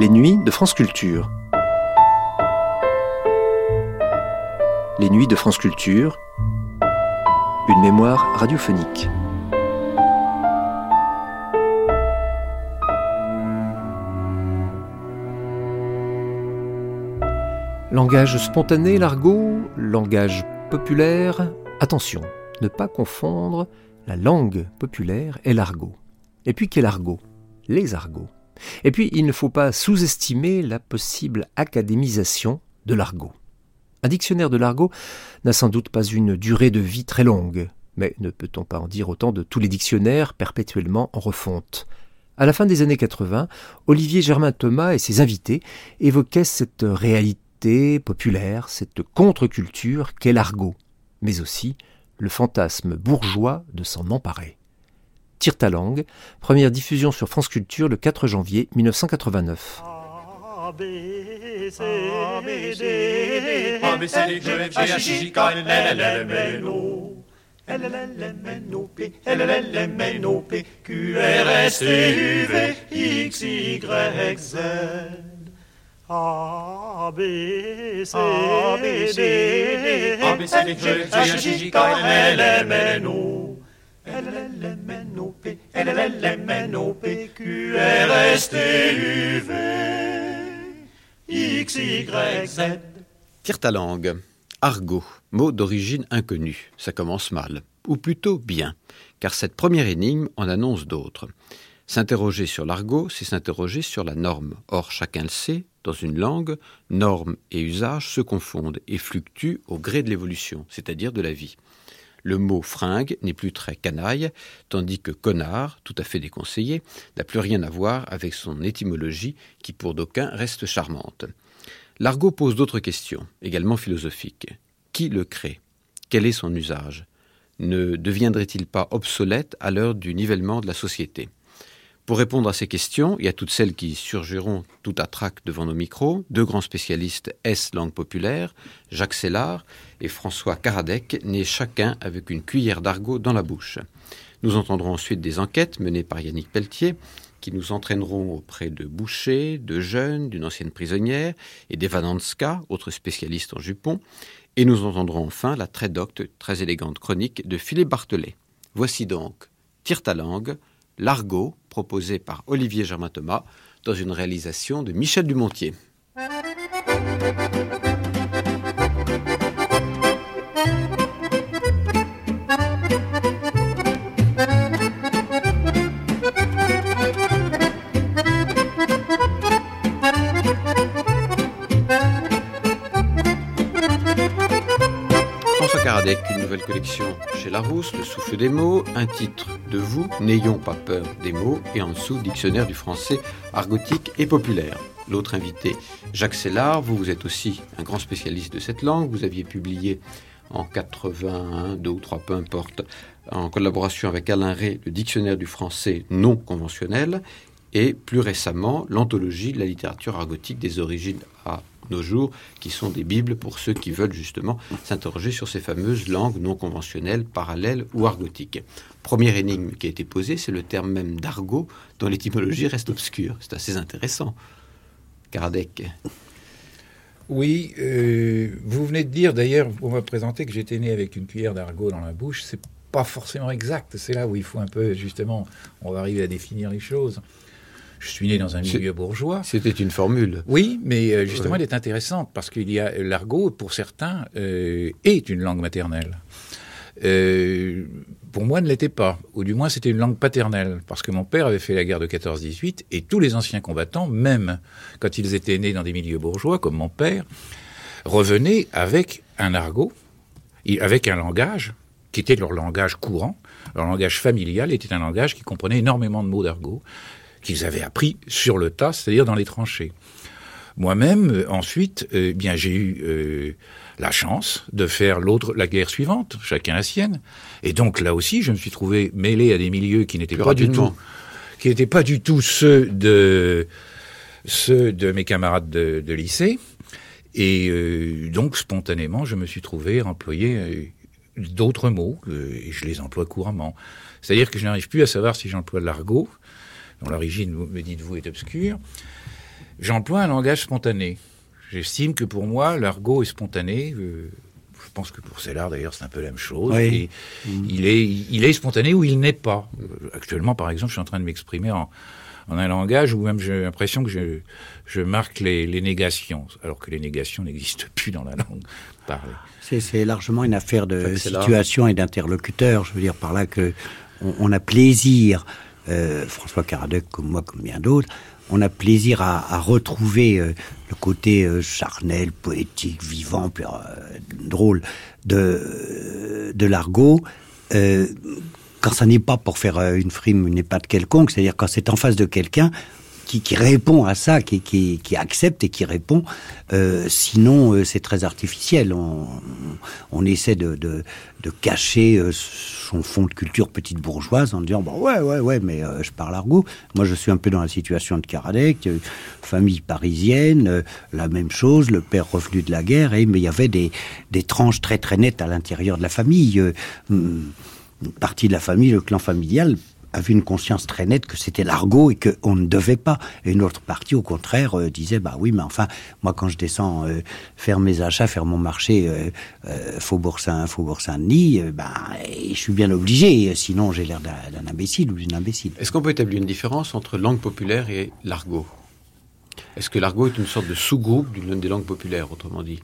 Les nuits de France Culture. Les nuits de France Culture. Une mémoire radiophonique. Langage spontané, l'argot, langage populaire. Attention, ne pas confondre la langue populaire et l'argot. Et puis quel argot? Les argots. Et puis il ne faut pas sous-estimer la possible académisation de l'argot. Un dictionnaire de l'argot n'a sans doute pas une durée de vie très longue, mais ne peut-on pas en dire autant de tous les dictionnaires perpétuellement en refonte? À la fin des années 80, Olivier Germain Thomas et ses invités évoquaient cette réalité populaire, cette contre-culture qu'est l'argot, mais aussi le fantasme bourgeois de s'en emparer. Tire ta langue, première diffusion sur France Culture le 4 janvier 1989. A, B, C, A, B, C, A, B, C, D, J, J, J, K, L, M, N, O. L, L, M, N, O, Tire ta langue. Argot, mot d'origine inconnue. Ça commence mal. Ou plutôt bien, car cette première énigme en annonce d'autres. S'interroger sur l'argot, c'est s'interroger sur la norme. Or, chacun le sait, dans une langue, normes et usages se confondent et fluctuent au gré de l'évolution, c'est-à-dire de la vie. Le mot fringue n'est plus très canaille, tandis que connard, tout à fait déconseillé, n'a plus rien à voir avec son étymologie qui pour d'aucuns reste charmante. L'argot pose d'autres questions, également philosophiques. Qui le crée? Quel est son usage? Ne deviendrait-il pas obsolète à l'heure du nivellement de la société? Pour répondre à ces questions et à toutes celles qui surgiront tout à trac devant nos micros, deux grands spécialistes S langue populaire, Jacques Sellard et François Karadec, nés chacun avec une cuillère d'argot dans la bouche. Nous entendrons ensuite des enquêtes menées par Yannick Pelletier, qui nous entraîneront auprès de bouchers, de jeunes, d'une ancienne prisonnière, et d'Evananska, autre spécialiste en jupon, et nous entendrons enfin la très docte, très élégante chronique de Philippe Barthelet. Voici donc Tire ta langue, l'argot proposé par Olivier Germain Thomas dans une réalisation de Michel Dumontier. Collection chez Larousse, Le souffle des mots, un titre de vous, N'ayons pas peur des mots, et en dessous, Dictionnaire du français argotique et populaire. L'autre invité, Jacques Sellard, vous, vous êtes aussi un grand spécialiste de cette langue, vous aviez publié en 81, deux ou trois, peu importe, en collaboration avec Alain Ré, le Dictionnaire du français non conventionnel, et plus récemment, l'anthologie de la littérature argotique des origines nos jours, qui sont des bibles pour ceux qui veulent justement s'interroger sur ces fameuses langues non conventionnelles, parallèles ou argotiques. Première énigme qui a été posée, c'est le terme même d'argot, dont l'étymologie reste obscure. C'est assez intéressant. Kardec. Oui, euh, vous venez de dire d'ailleurs, on m'a présenté que j'étais né avec une cuillère d'argot dans la bouche. C'est pas forcément exact. C'est là où il faut un peu, justement, on va arriver à définir les choses. Je suis né dans un milieu bourgeois. C'était une formule. Oui, mais euh, justement, elle est intéressante parce qu'il y a l'argot, pour certains, euh, est une langue maternelle. Euh, pour moi, ne l'était pas, ou du moins c'était une langue paternelle, parce que mon père avait fait la guerre de 14-18, et tous les anciens combattants, même quand ils étaient nés dans des milieux bourgeois, comme mon père, revenaient avec un argot, avec un langage qui était leur langage courant, leur langage familial était un langage qui comprenait énormément de mots d'argot, qu'ils avaient appris sur le tas, c'est-à-dire dans les tranchées. Moi-même, euh, ensuite, euh, bien, j'ai eu euh, la chance de faire l'autre, la guerre suivante, chacun la sienne. Et donc là aussi, je me suis trouvé mêlé à des milieux qui n'étaient pas du tout, qui n'étaient pas du tout ceux de ceux de mes camarades de, lycée. Et donc, spontanément, je me suis trouvé à employer d'autres mots, et je les emploie couramment. C'est-à-dire que je n'arrive plus à savoir si j'emploie l'argot, dont l'origine, me dites-vous, est obscure, J'emploie un langage spontané. J'estime que pour moi, l'argot est spontané. Euh, je pense que pour Célard, d'ailleurs, c'est un peu la même chose. Et il, est, il est spontané ou il n'est pas. Euh, actuellement, par exemple, je suis en train de m'exprimer en, en, un langage où même j'ai l'impression que je, je marque les, les, négations, alors que les négations n'existent plus dans la langue parlée. C'est largement une affaire de situation et d'interlocuteur. Je veux dire par là que on, on a plaisir, euh, François Caradec comme moi, comme bien d'autres, on a plaisir à, retrouver euh, le côté euh, charnel, poétique, vivant, drôle de, l'argot. Quand ça n'est pas pour faire une frime, une épate quelconque, c'est-à-dire quand c'est en face de quelqu'un qui, répond à ça, qui, accepte et qui répond. Sinon, c'est très artificiel. On, essaie de, cacher son fond de culture petite bourgeoise en disant bon ouais ouais ouais mais euh, je parle argot. Moi, je suis un peu dans la situation de Karadec, euh, famille parisienne, euh, la même chose. Le père revenu de la guerre, et mais il y avait des, des tranches très très nettes à l'intérieur de la famille. Euh, une partie de la famille, le clan familial avait une conscience très nette que c'était l'argot et qu'on ne devait pas. Et une autre partie, au contraire, euh, disait bah oui, mais enfin, moi quand je descends euh, faire mes achats, faire mon marché euh, Faubourg Saint Faubourg Saint-Denis, bah, je suis bien obligé. Sinon, j'ai l'air d'un imbécile ou d'une imbécile. Est-ce qu'on peut établir une différence entre langue populaire et l'argot? Est-ce que l'argot est une sorte de sous-groupe d'une des langues populaires, autrement dit?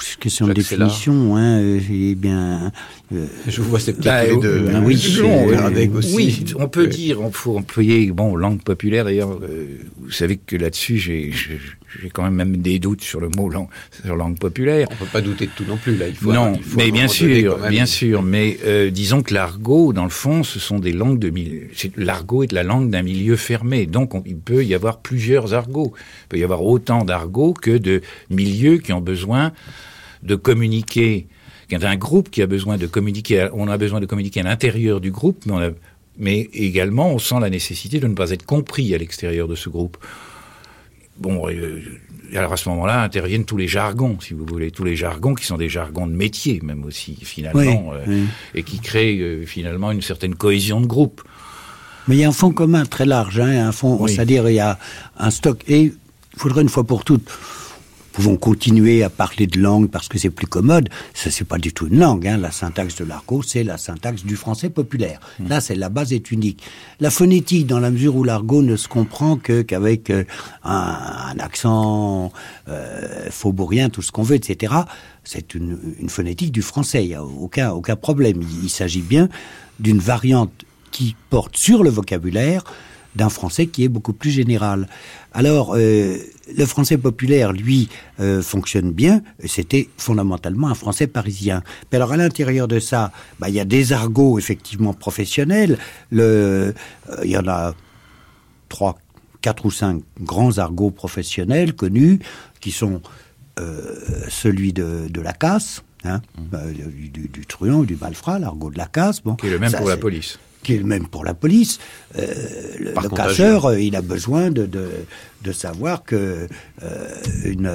C'est une question de définition, hein, eh bien. Euh, je vous vois sceptique bah, tous les deux. oui, non, euh, avec aussi. Oui, on peut dire, on faut employer, bon, langue populaire d'ailleurs, euh, vous savez que là-dessus, j'ai quand même même des doutes sur le mot langue, sur langue populaire. On peut pas douter de tout non plus là. Il faut non, il faut à mais un bien sûr, bien sûr, mais euh, disons que l'argot, dans le fond, ce sont des langues de milieu. c'est- L'argot est la langue d'un milieu fermé, donc on- il peut y avoir plusieurs argots. Il peut y avoir autant d'argots que de milieux qui ont besoin de communiquer. Il y a un groupe qui a besoin de communiquer. On a besoin de communiquer à l'intérieur du groupe, mais, on a- mais également on sent la nécessité de ne pas être compris à l'extérieur de ce groupe. Bon, euh, alors à ce moment-là interviennent tous les jargons, si vous voulez, tous les jargons qui sont des jargons de métier, même aussi finalement, Oui, euh, oui. et qui créent euh, finalement une certaine cohésion de groupe. Mais il y a un fond commun très large, hein, un fond, Oui. c'est-à-dire il y a un stock et il faudrait une fois pour toutes. Pouvons continuer à parler de langue parce que c'est plus commode. Ça, c'est pas du tout une langue. Hein. La syntaxe de l'argot, c'est la syntaxe du français populaire. Là, c'est la base est unique. La phonétique, dans la mesure où l'argot ne se comprend que qu'avec euh, un, un accent euh, faubourien, tout ce qu'on veut, etc. C'est une, une phonétique du français. Il y a aucun aucun problème. Il, il s'agit bien d'une variante qui porte sur le vocabulaire d'un français qui est beaucoup plus général. Alors, euh, le français populaire, lui, euh, fonctionne bien. C'était fondamentalement un français parisien. Mais alors, à l'intérieur de ça, bah, il y a des argots effectivement professionnels. Euh, il y en a trois, quatre ou cinq grands argots professionnels connus, qui sont euh, celui de, de la casse, hein, euh, du, du, du truand, du malfrat, l'argot de la casse. Bon, Qui est le même Ça, pour la police. Qui est le même pour la police. Euh, le, le casseur, euh, il a besoin de, de, de savoir que euh, une,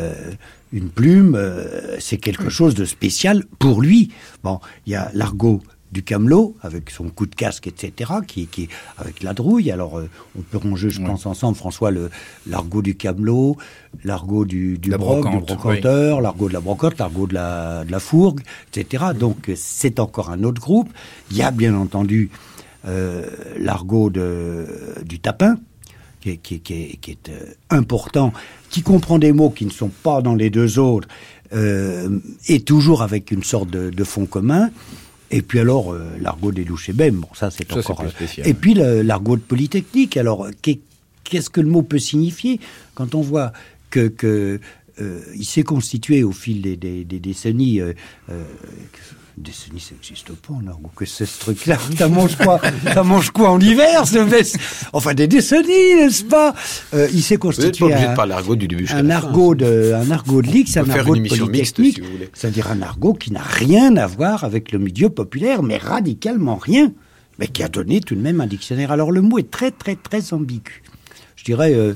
une plume, euh, c'est quelque chose de spécial pour lui. Bon, il y a l'argot du camelot avec son coup de casque, etc., qui, qui avec la drouille. Alors, euh, on peut ronger, je pense, ensemble, François, le l'argot du camelot, l'argot du, du La broc, brocante, du brocanteur, l'argot de la brocotte, l'argot de la, de la fourgue, etc. Donc, c'est encore un autre groupe. Il y a bien entendu euh, l'argot de, du tapin, qui est, qui qui est- qui est, euh, important, qui comprend des mots qui ne sont pas dans les deux autres, euh, et toujours avec une sorte de, de fond commun. Et puis alors, euh, l'argot des louches et bon, ça c'est encore... plus euh, spécial. Et puis l'argot de Polytechnique, alors, euh, qu'est- qu'est-ce que le mot peut signifier? Quand on voit que... que euh, il s'est constitué au fil des, des, des décennies. Euh, décennies, ça n'existe pas en argot. Que c'est ce truc-là Ça mange quoi Ça mange quoi en hiver ce veste Enfin, des décennies, n'est-ce pas euh, Il s'est Vous n'êtes pas constitué obligé de un, parler argot du début un argot de, un argot de un argot de Polytechnique, si vous c'est-à-dire un argot qui n'a rien à voir avec le milieu populaire, mais radicalement rien, mais qui a donné tout de même un dictionnaire. Alors le mot est très très très ambigu. Je dirais euh,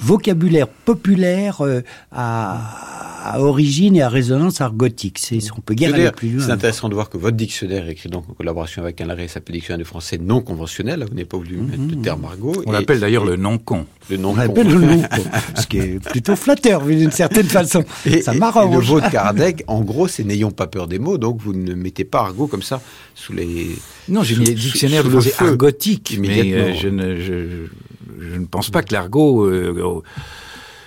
vocabulaire populaire euh, à, à, origine et à résonance argotique. C'est, on peut guère aller plus loin. C'est intéressant de voir que votre dictionnaire écrit donc en collaboration avec un arrêt s'appelle Dictionnaire du français non conventionnel. Vous n'avez pas voulu mettre de terme argot. On l'appelle d'ailleurs le non-con. Le non-con. On l'appelle le non-con. ce qui est plutôt flatteur, d'une certaine façon. ça m'arrange. le vôtre Kardec, en gros, c'est n'ayons pas peur des mots, donc vous ne mettez pas argot comme ça sous les. Non, j'ai mis dictionnaire du français argotique, mais euh, je, ne, je, je, ne pense pas que l'argot. Euh,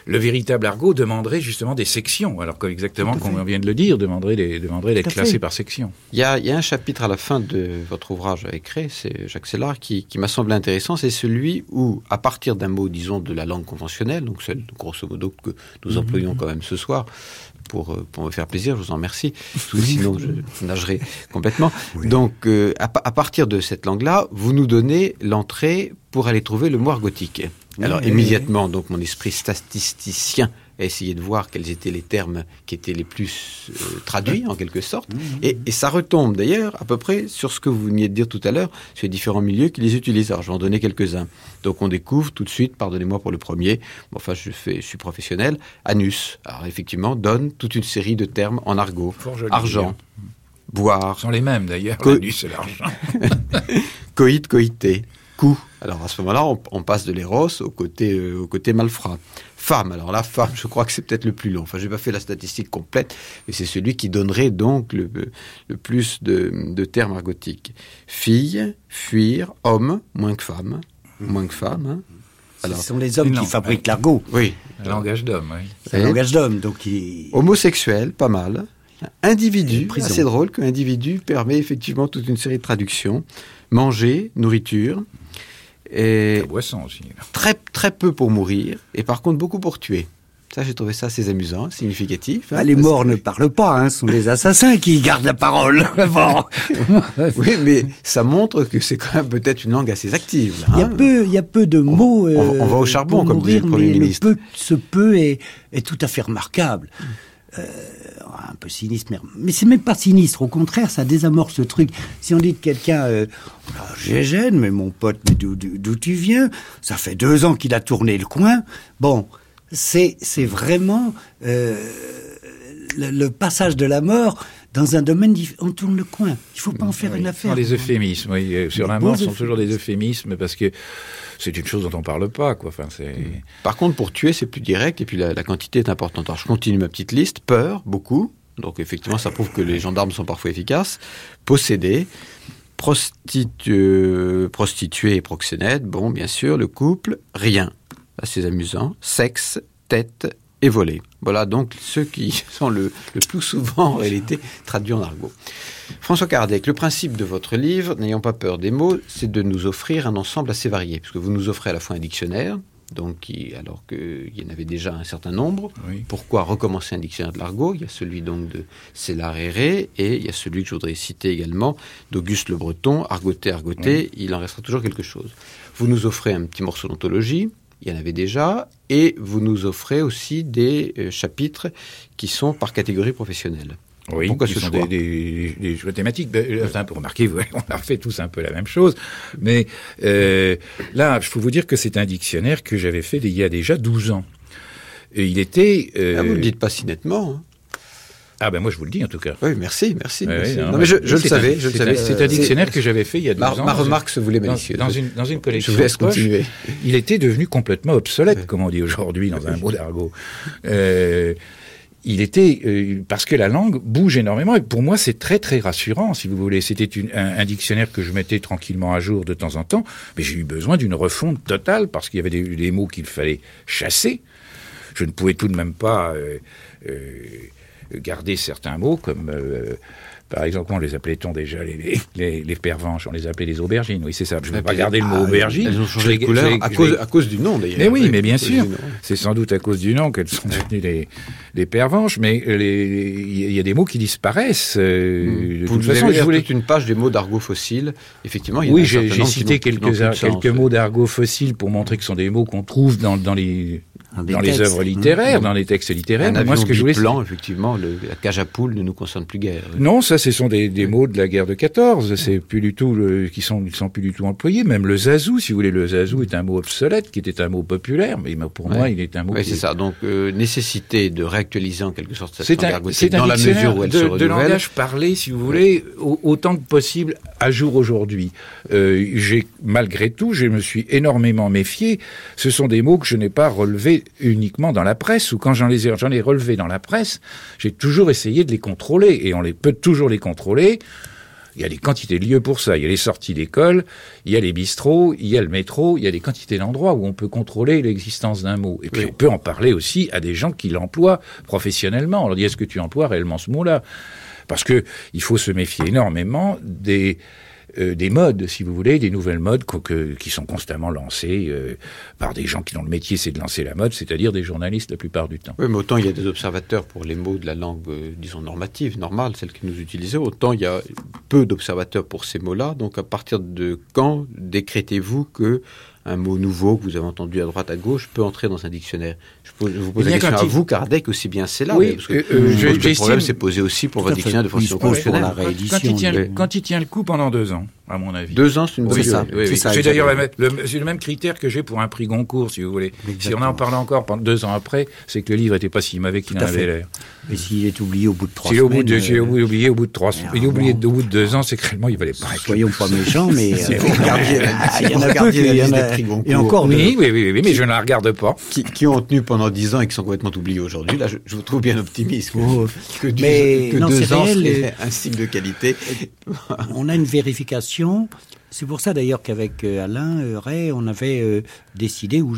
le véritable argot demanderait justement des sections, alors que exactement, comme on vient de le dire, demanderait d'être classé par section. Il y, a, un chapitre à la fin de votre ouvrage à écrire, c'est Jacques Sellard, qui, m'a semblé intéressant, c'est celui où, à partir d'un mot, disons, de la langue conventionnelle, donc celle, grosso modo, que nous mhm. employons quand même ce soir, pour, euh, pour me faire plaisir, je vous en remercie, sinon je nagerai complètement. Donc, euh, à, à, partir de cette langue-là, vous nous donnez l'entrée pour aller trouver le mot argotique. Alors immédiatement, donc mon esprit statisticien a essayé de voir quels étaient les termes qui étaient les plus euh, traduits en quelque sorte, et, ça retombe d'ailleurs à peu près sur ce que vous veniez de dire tout à l'heure sur les différents milieux qui les utilisent. Alors je vais en donner quelques-uns. Donc on découvre tout de suite, pardonnez-moi pour le premier, enfin je, fais, je suis professionnel, anus. Alors effectivement donne toute une série de termes en argot, argent, boire. Ce sont les mêmes d'ailleurs, l'anus et l'argent. coït, coïté, coup. Alors à ce moment-là, on, passe de l'éros au côté, euh, au côté malfrat. Femme, alors la femme, je crois que c'est peut-être le plus long. Enfin, j'ai pas fait la statistique complète, mais c'est celui qui donnerait donc le, le plus de, termes argotiques. Fille, fuir, homme, moins que femme, moins que femme. Hein. Alors, Ce sont les hommes qui fabriquent l'argot. Oui. Un langage d'homme, oui. C'est un langage d'homme, donc Homosexuel, pas mal. Individu, c'est drôle qu'individu permet effectivement toute une série de traductions. Manger, nourriture. Et boisson aussi. Très, très peu pour mourir, et par contre beaucoup pour tuer. Ça, j'ai trouvé ça assez amusant, significatif. Hein, ah, les morts ne parlent pas, hein, ce sont les assassins qui gardent la parole. oui, mais ça montre que c'est quand même peut-être une langue assez active. il, y a hein. peu, il y a peu de mots. On, va au euh, charbon, comme dit le Premier ministre. ce peu est, est, tout à fait remarquable. Euh, un peu sinistre, mais, c'est même pas sinistre. Au contraire, ça désamorce ce truc. Si on dit de quelqu'un, euh, ah, j'ai mais mon pote, d'où tu viens? Ça fait deux ans qu'il a tourné le coin. Bon, c'est c'est vraiment euh, le, passage de la mort dans un domaine, on tourne le coin. Il faut pas en faire une affaire. Les euphémismes, oui. Euh, sur la mort, ce sont toujours des euphémismes parce que c'est une chose dont on parle pas, quoi. Enfin, c'est. Par contre, pour tuer, c'est plus direct et puis la, quantité est importante. Alors, je continue ma petite liste. Peur, beaucoup. Donc, effectivement, ça prouve que les gendarmes sont parfois efficaces. Posséder, prostituer, prostituée et proxénète. Bon, bien sûr, le couple, rien. C'est amusant. Sexe, tête et voler. Voilà donc ceux qui sont le, plus souvent en réalité traduits en argot. François Kardec, le principe de votre livre, n'ayant pas peur des mots, c'est de nous offrir un ensemble assez varié, puisque vous nous offrez à la fois un dictionnaire, donc alors qu'il y en avait déjà un certain nombre. Pourquoi recommencer un dictionnaire de l'argot? Il y a celui donc de Célard Héré et il y a celui que je voudrais citer également d'Auguste Le Breton, Argoté, Argoté. Il en restera toujours quelque chose. Vous nous offrez un petit morceau d'anthologie, il y en avait déjà, et vous nous offrez aussi des euh, chapitres qui sont par catégorie professionnelle. Oui, Pourquoi ce sont des, des, des, thématiques. Ben, euh, enfin, pour remarquer, on a fait tous un peu la même chose. Mais euh, là, je peux vous dire que c'est un dictionnaire que j'avais fait il y a déjà 12 ans. Et il était... Euh... Ah, vous ne le dites pas si nettement. Hein. Ah ben moi je vous le dis en tout cas. Oui, merci, merci. non, mais je, le savais, je le savais. C'est un dictionnaire que j'avais fait il y a deux ans. Ma remarque se voulait malicieuse. Dans, une, dans une collection. Je vous laisse continuer. Il était devenu complètement obsolète, comme on dit aujourd'hui dans un mot d'argot. Euh, il était euh, parce que la langue bouge énormément et pour moi c'est très très rassurant si vous voulez c'était un, un, dictionnaire que je mettais tranquillement à jour de temps en temps mais j'ai eu besoin d'une refonte totale parce qu'il y avait des, des mots qu'il fallait chasser je ne pouvais tout de même pas euh, euh garder certains mots comme euh, par exemple, comment les appelait-on déjà les, les, les, pervenches On les appelait les aubergines. Oui, c'est ça. Je ne vais pas garder le mot ah, aubergine. Elles ont changé de couleur à, cause, à cause du nom, d'ailleurs. Mais oui, mais bien sûr. C'est sans doute à cause du nom qu'elles sont devenues les, les pervenches. Mais il y a des mots qui disparaissent. Euh, de toute façon, je voulais une page des mots d'argot fossile. Effectivement, il y a Oui, j'ai cité quelques, quelques mots d'argot fossile pour montrer que ce sont des mots qu'on trouve dans, dans les dans, les œuvres littéraires, dans les textes littéraires. Un Moi, ce que je voulais plan, effectivement, le, la cage à poule ne nous concerne plus guère. Non, ça, ce sont des, des mots de la guerre de 14. C'est plus du tout le, qui sont, ils sont plus du tout employés. Même le zazou, si vous voulez, le zazou est un mot obsolète, qui était un mot populaire, mais pour moi, il est un mot. Oui, c'est ça. Donc, euh, nécessité de réactualiser en quelque sorte cette langue C'est dans la mesure où elle de, se de langage parlé, si vous voulez, autant que possible à jour aujourd'hui. Euh, j'ai malgré tout, je me suis énormément méfié. Ce sont des mots que je n'ai pas relevés uniquement dans la presse, ou quand j'en ai, j'en ai relevés dans la presse, j'ai toujours essayé de les contrôler, et on les peut toujours les contrôler. Il y a des quantités de lieux pour ça. Il y a les sorties d'école, il y a les bistrots, il y a le métro, il y a des quantités d'endroits où on peut contrôler l'existence d'un mot. Et puis on peut en parler aussi à des gens qui l'emploient professionnellement. On leur dit est-ce que tu emploies réellement ce mot-là? Parce que il faut se méfier énormément des euh, des modes, si vous voulez, des nouvelles modes qui sont constamment lancées euh, par des gens qui dont le métier c'est de lancer la mode, c'est-à-dire des journalistes la plupart du temps. Oui, mais autant il y a des observateurs pour les mots de la langue, euh, disons, normative, normale, celle que nous utilisons, autant il y a peu d'observateurs pour ces mots-là. Donc à partir de quand décrétez-vous que un mot nouveau que vous avez entendu à droite à gauche peut entrer dans un dictionnaire. Je, vous pose la question à vous, Kardec, aussi bien c'est là. Oui, parce que, euh, le problème s'est posé aussi pour votre dictionnaire de fonction fonctionnelle. Quand, il tient, quand il tient le coup pendant deux ans, à mon avis. Deux ans, c'est une bonne oui, oui, C'est d'ailleurs le, le, même critère que j'ai pour un prix Goncourt, si vous voulez. Si on en parle encore pendant deux ans après, c'est que le livre n'était pas si mauvais qu'il en avait l'air. Mais s'il est oublié au bout de trois semaines. S'il est oublié au bout de trois semaines. Il est oublié au bout de deux ans, c'est que réellement, il valait pas. Soyons pas méchants, mais. Il y en a peu Et encore oui, oui, oui, oui, mais je ne la regarde pas. Qui, qui, ont tenu pendant dix ans et qui sont complètement oubliés aujourd'hui. Là, je, je, vous trouve bien optimiste. Oh. Que, mais que deux ans réel, un signe de qualité. On a une vérification. C'est pour ça d'ailleurs qu'avec euh, Alain euh, Ray, on avait euh, décidé, ou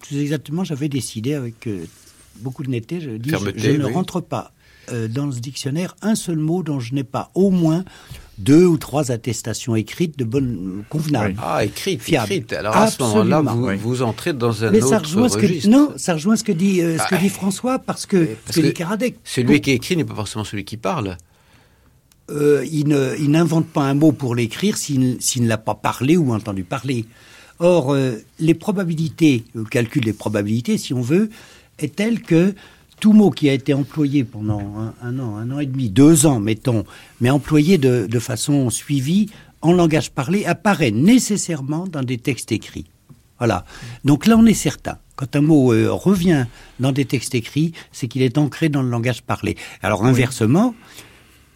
plus exactement, j'avais décidé avec beaucoup de netteté, je dis, je, ne rentre pas dans ce dictionnaire un seul mot dont je n'ai pas au moins deux ou trois attestations écrites de bonne convenable. Ah, écrites, écrites. Alors à ce moment-là, vous, vous, entrez dans un autre registre. Que, non, ça rejoint ce que dit, euh, ce que ah. dit François, parce que, parce que, Karadec. Celui qui écrit n'est pas forcément celui qui parle. Euh, il n'invente pas un mot pour l'écrire s'il ne l'a pas parlé ou entendu parler. Or, euh, les probabilités, le calcul des probabilités, si on veut, est tel que tout mot qui a été employé pendant un, an, un an et demi, deux ans, mettons, mais employé de, façon suivie en langage parlé, apparaît nécessairement dans des textes écrits. Voilà. Donc là, on est certain. Quand un mot euh, revient dans des textes écrits, c'est qu'il est ancré dans le langage parlé. Alors inversement,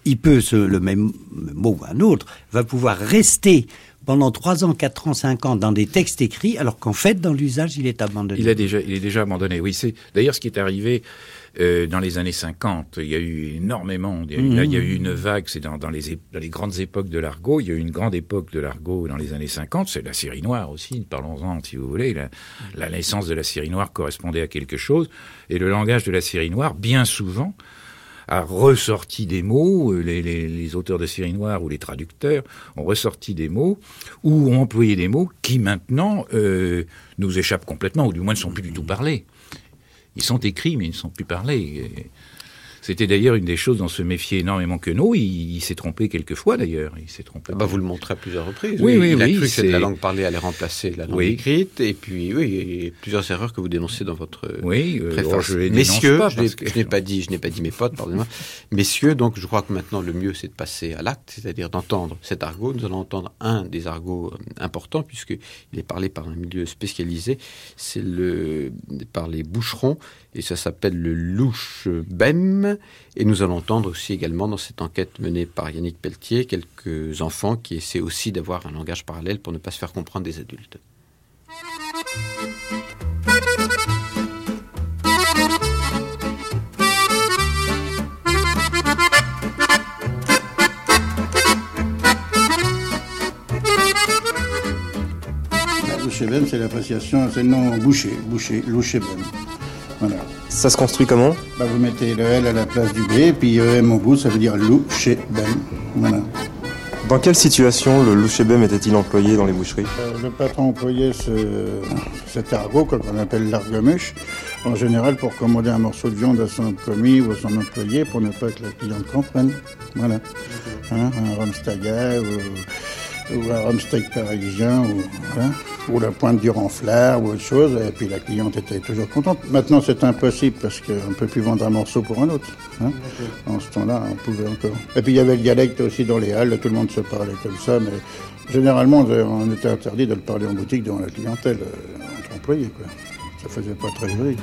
il peut, le même mot ou un autre, va pouvoir rester pendant 3 ans, 4 ans, 5 ans dans des textes écrits, alors qu'en fait, dans l'usage, il est abandonné. Il, a déjà, il est déjà abandonné, oui. C'est d'ailleurs ce qui est arrivé euh, dans les années 50. Il y a eu énormément, il y a, eu, là, il y a eu une vague, c'est dans, dans, les, dans les grandes époques de l'argot, il y a eu une grande époque de l'argot dans les années 50, c'est la série noire aussi, parlons-en si vous voulez. La, la naissance de la série noire correspondait à quelque chose, et le langage de la série noire, bien souvent, a ressorti des mots, euh, les, auteurs de séries noires ou les traducteurs ont ressorti des mots ou ont employé des mots qui maintenant euh, nous échappent complètement, ou du moins ne sont plus du tout parlés. Ils sont écrits, mais ils ne sont plus parlés. C'était d'ailleurs une des choses dont se méfiait énormément Queneau. Il, il s'est trompé quelquefois d'ailleurs. Il s'est trompé. Ah bah vous le montrez à plusieurs reprises. Oui, oui, il a cru que la langue parlée allait remplacer la langue écrite. Et puis, oui, il y a plusieurs erreurs que vous dénoncez dans votre oui, euh, préface. je Messieurs, pas je n'ai pas dit, je n'ai pas dit mes potes, pardonnez-moi. Messieurs, donc je crois que maintenant le mieux c'est de passer à l'acte, c'est-à-dire d'entendre cet argot. Nous allons entendre un des argots euh, importants puisqu'il est parlé par un milieu spécialisé. C'est le par les boucherons et ça s'appelle le louche bem. Et nous allons entendre aussi également dans cette enquête menée par Yannick Pelletier quelques enfants qui essaient aussi d'avoir un langage parallèle pour ne pas se faire comprendre des adultes. C'est l'appréciation, c'est le nom boucher, boucher, louche ça se construit comment bah, Vous mettez le L à la place du B, puis EM au bout, ça veut dire loup chez ben. Voilà. Dans quelle situation le louchébem était-il employé dans les boucheries euh, Le patron employait ce, cet argot qu'on appelle l'argomuche, en général pour commander un morceau de viande à son commis ou à son employé pour ne pas que la cliente comprenne. Voilà. Hein, un rhum ou ou un rhum steak parisien, ou, la pointe du renflard, ou autre chose, et puis la cliente était toujours contente. Maintenant, c'est impossible parce qu'on ne peut plus vendre un morceau pour un autre. Hein. En ce temps-là, on pouvait encore. Et puis il y avait le dialecte aussi dans les halles, tout le monde se parlait comme ça, mais généralement, on était interdit de le parler en boutique devant la clientèle, euh, entre employés. Quoi. Ça faisait pas très joli.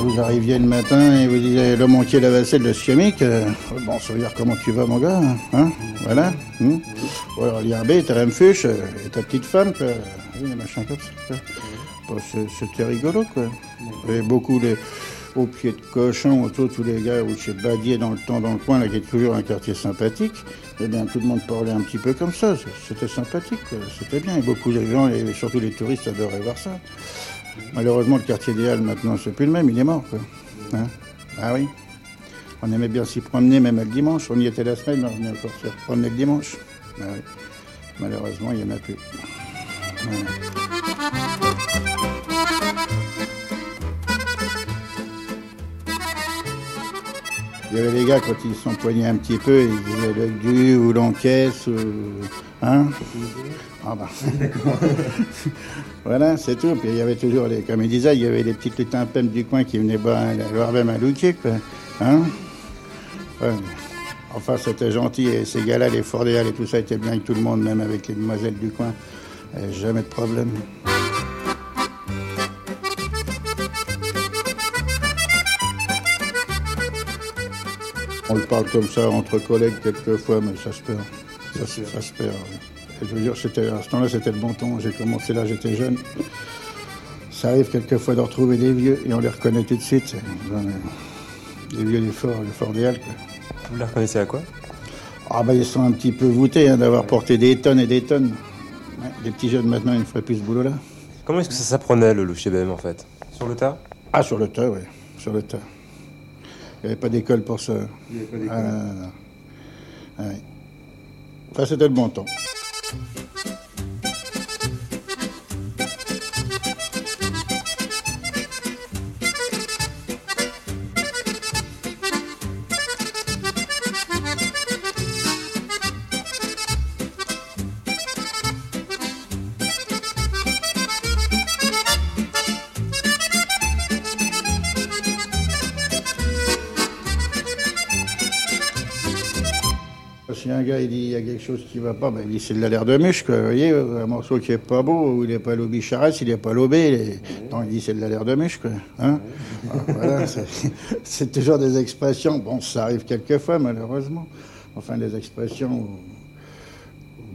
Vous arriviez le matin et vous disiez le manquier la vaisselle, le chimique. Euh, bon, dire comment tu vas, mon gars hein Voilà. Hmm Ou alors, l'IRB, ta fuche, euh, et ta petite femme, quoi. Oui, machin comme ça. C'était rigolo, quoi. Et beaucoup les, au pied de cochon, autour tous les gars, ou chez Badier dans le temps, dans le coin, là, qui est toujours un quartier sympathique. Eh bien, tout le monde parlait un petit peu comme ça. C'était sympathique, c'était bien. Et beaucoup de gens, et surtout les touristes, adoraient voir ça. Malheureusement, le quartier des maintenant, c'est plus le même, il est mort. Hein ah oui On aimait bien s'y promener, même le dimanche. On y était la semaine, on venait encore se promener le dimanche. Ah. Malheureusement, il n'y en a plus. Il y avait les gars, quand ils s'empoignaient un petit peu, ils disaient le du ou l'encaisse, ou... hein ah bah. voilà, c'est tout. Puis il y avait toujours, les, comme il disait, il y avait les petites lutins du coin qui venaient boire, leur même un louquet, quoi. Hein Enfin, c'était gentil. Et ces gars-là, les Fordéal et tout ça, étaient bien avec tout le monde, même avec les demoiselles du coin. jamais de problème. On le parle comme ça entre collègues quelquefois, mais ça se perd. Ça, se perd. Je veux dire, c'était, à ce temps-là, c'était le bon temps. J'ai commencé là, j'étais jeune. Ça arrive quelquefois de retrouver des vieux et on les reconnaît tout de suite. Les vieux du fort, le fort des Halles. Vous les reconnaissez à quoi? Ah ben ils sont un petit peu voûtés hein, d'avoir porté des tonnes et des tonnes. les petits jeunes maintenant, ils ne feraient plus ce boulot-là. Comment est-ce que ça s'apprenait le loup en fait? Sur le tas? Ah sur le tas, oui. Sur le tas. Il n'y avait pas d'école pour ça. Il n'y avait pas d'école. Ah, Enfin, c'était le bon temps. Gars il dit il y a quelque chose qui va pas, ben, il dit c'est de l'alerte de mûche, Vous voyez, un morceau qui est pas beau, il n'est pas lobé charesse, il n'est pas lobé. Non, il dit c'est de l'alerte de mûche, quoi. Hein voilà, c'est toujours des expressions. Bon, ça arrive quelquefois, malheureusement. Enfin, des expressions.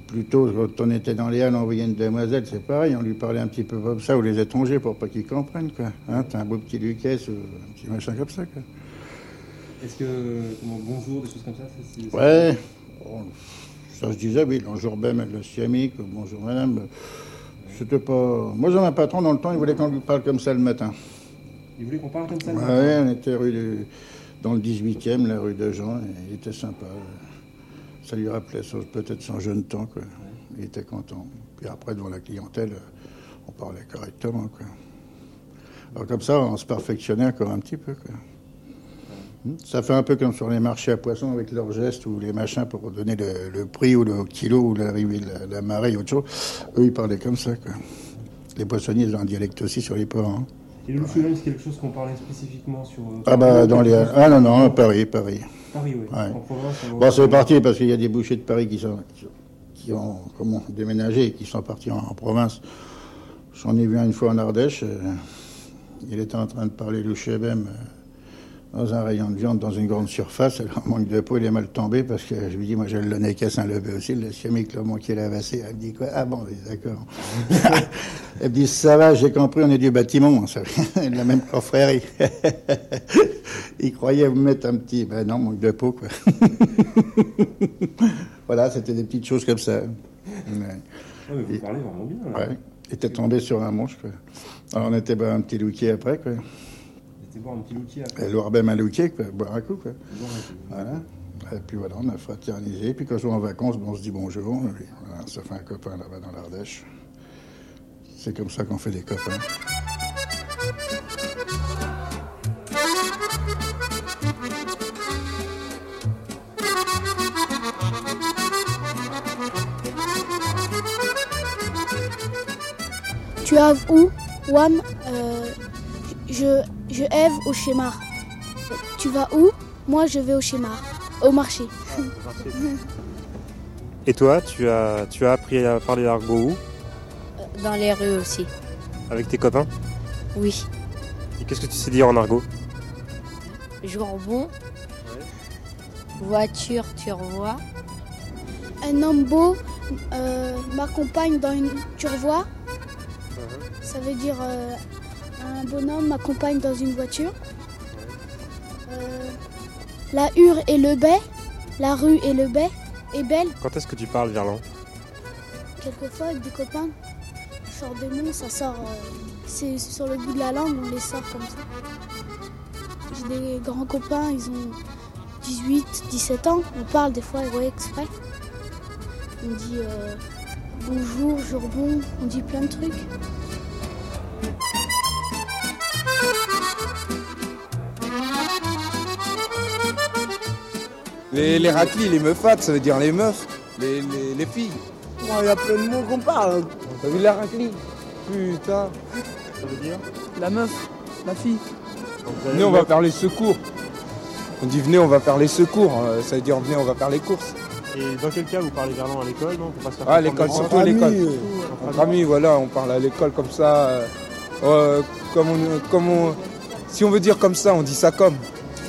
plutôt, quand on était dans les halles, on voyait une demoiselle, c'est pareil, on lui parlait un petit peu comme ça, ou les étrangers pour pas qu'ils comprennent, quoi. Hein, T'as un beau petit Lucas ou un petit machin comme ça, quoi. Est-ce que, bonjour, des choses comme ça, Ouais, ça se disait, oui, bonjour Ben, le siamique, bonjour madame. C'était pas. Moi, j'ai un patron dans le temps, il voulait qu'on lui parle comme ça le matin. Il voulait qu'on parle comme ça le matin Oui, on était rue dans le 18e, la rue de Jean, et il était sympa. Ça lui rappelait peut-être son jeune temps, quoi. Il était content. Puis après, devant la clientèle, on parlait correctement, quoi. Alors comme ça, on se perfectionnait encore un petit peu, quoi. Ça fait un peu comme sur les marchés à poissons avec leurs gestes ou les machins pour donner le, prix ou le kilo ou l'arrivée de la, marée ou autre chose. Eux, ils parlaient comme ça. Quoi. Les poissonniers, ils ont un dialecte aussi sur les ports. Hein. Et le c'est quelque chose qu'on parlait spécifiquement sur. Euh, ah, bah, dans les. Ah, non, non, Paris, Paris. Paris, oui. En province, bon, c'est parti parce qu'il y a des bouchers de Paris qui, sont, qui ont comment, déménagé et qui sont partis en, province. J'en ai vu une fois en Ardèche. Euh, il était en train de parler Louchebem. Euh, dans un rayon de viande dans une grande surface. Alors, manque de peau, il est mal tombé parce que je lui dis, moi, j'ai le nez un levé aussi. Le chimique, là, manqué la vassée. Elle me dit quoi? Ah bon, d'accord. Elle me dit, ça va, j'ai compris, on est du bâtiment. Ça, la même confrérie. il croyait vous mettre un petit. Ben non, manque de peau, quoi. voilà, c'était des petites choses comme ça. Ah, vous parlez vraiment bien. Là. Ouais. Il était tombé sur un manche, quoi. Alors, on était ben, un petit lookie après, quoi c'était boire un petit louquier. Hein. Et ben un boire un coup. Quoi. Voilà. Et puis voilà, on a fraternisé. Puis quand je vais en vacances, on se dit bonjour. Puis, voilà, fait un copain là-bas dans l'Ardèche. C'est comme ça qu'on fait des copains. Tu as où Wam euh, Je je Ève au schéma. Tu vas où? Moi, je vais au schéma, au marché. Et toi, tu as, tu as appris à parler l'argot où? Dans les rues aussi. Avec tes copains? Oui. Et qu'est-ce que tu sais dire en argot? Jambon. Voiture, tu revois. Un homme beau euh, m'accompagne dans une. Tu revois? Ça veut dire euh, un bonhomme m'accompagne dans une voiture. Euh, la hure et le baie, la rue et le baie est belle. Quand est-ce que tu parles verlan Quelquefois avec des copains, je sors des mots, ça sort. euh, c'est sur le bout de la langue, on les sort comme ça. J'ai des grands copains, ils ont 18, 17 ans. On parle des fois, ouais, exprès. On dit euh, bonjour, jour bon, on dit plein de trucs. Les, les raclis, les meufades, ça veut dire les meufs, les, les, les filles. Il y a plein de mots qu'on parle. T'as vu la raclie Putain. Ça veut dire La meuf, la fille. Venez, on va faire les secours. On dit venez, on va faire les secours. Euh, Ça veut dire venez, on va faire les courses. Et dans quel cas vous parlez verlan à l'école, non Faut pas se faire Ah, l'école, surtout à l'école. Entre amis, voilà, on parle à l'école comme ça. euh, euh, comme on, comme on- si on veut dire comme ça, on dit ça comme.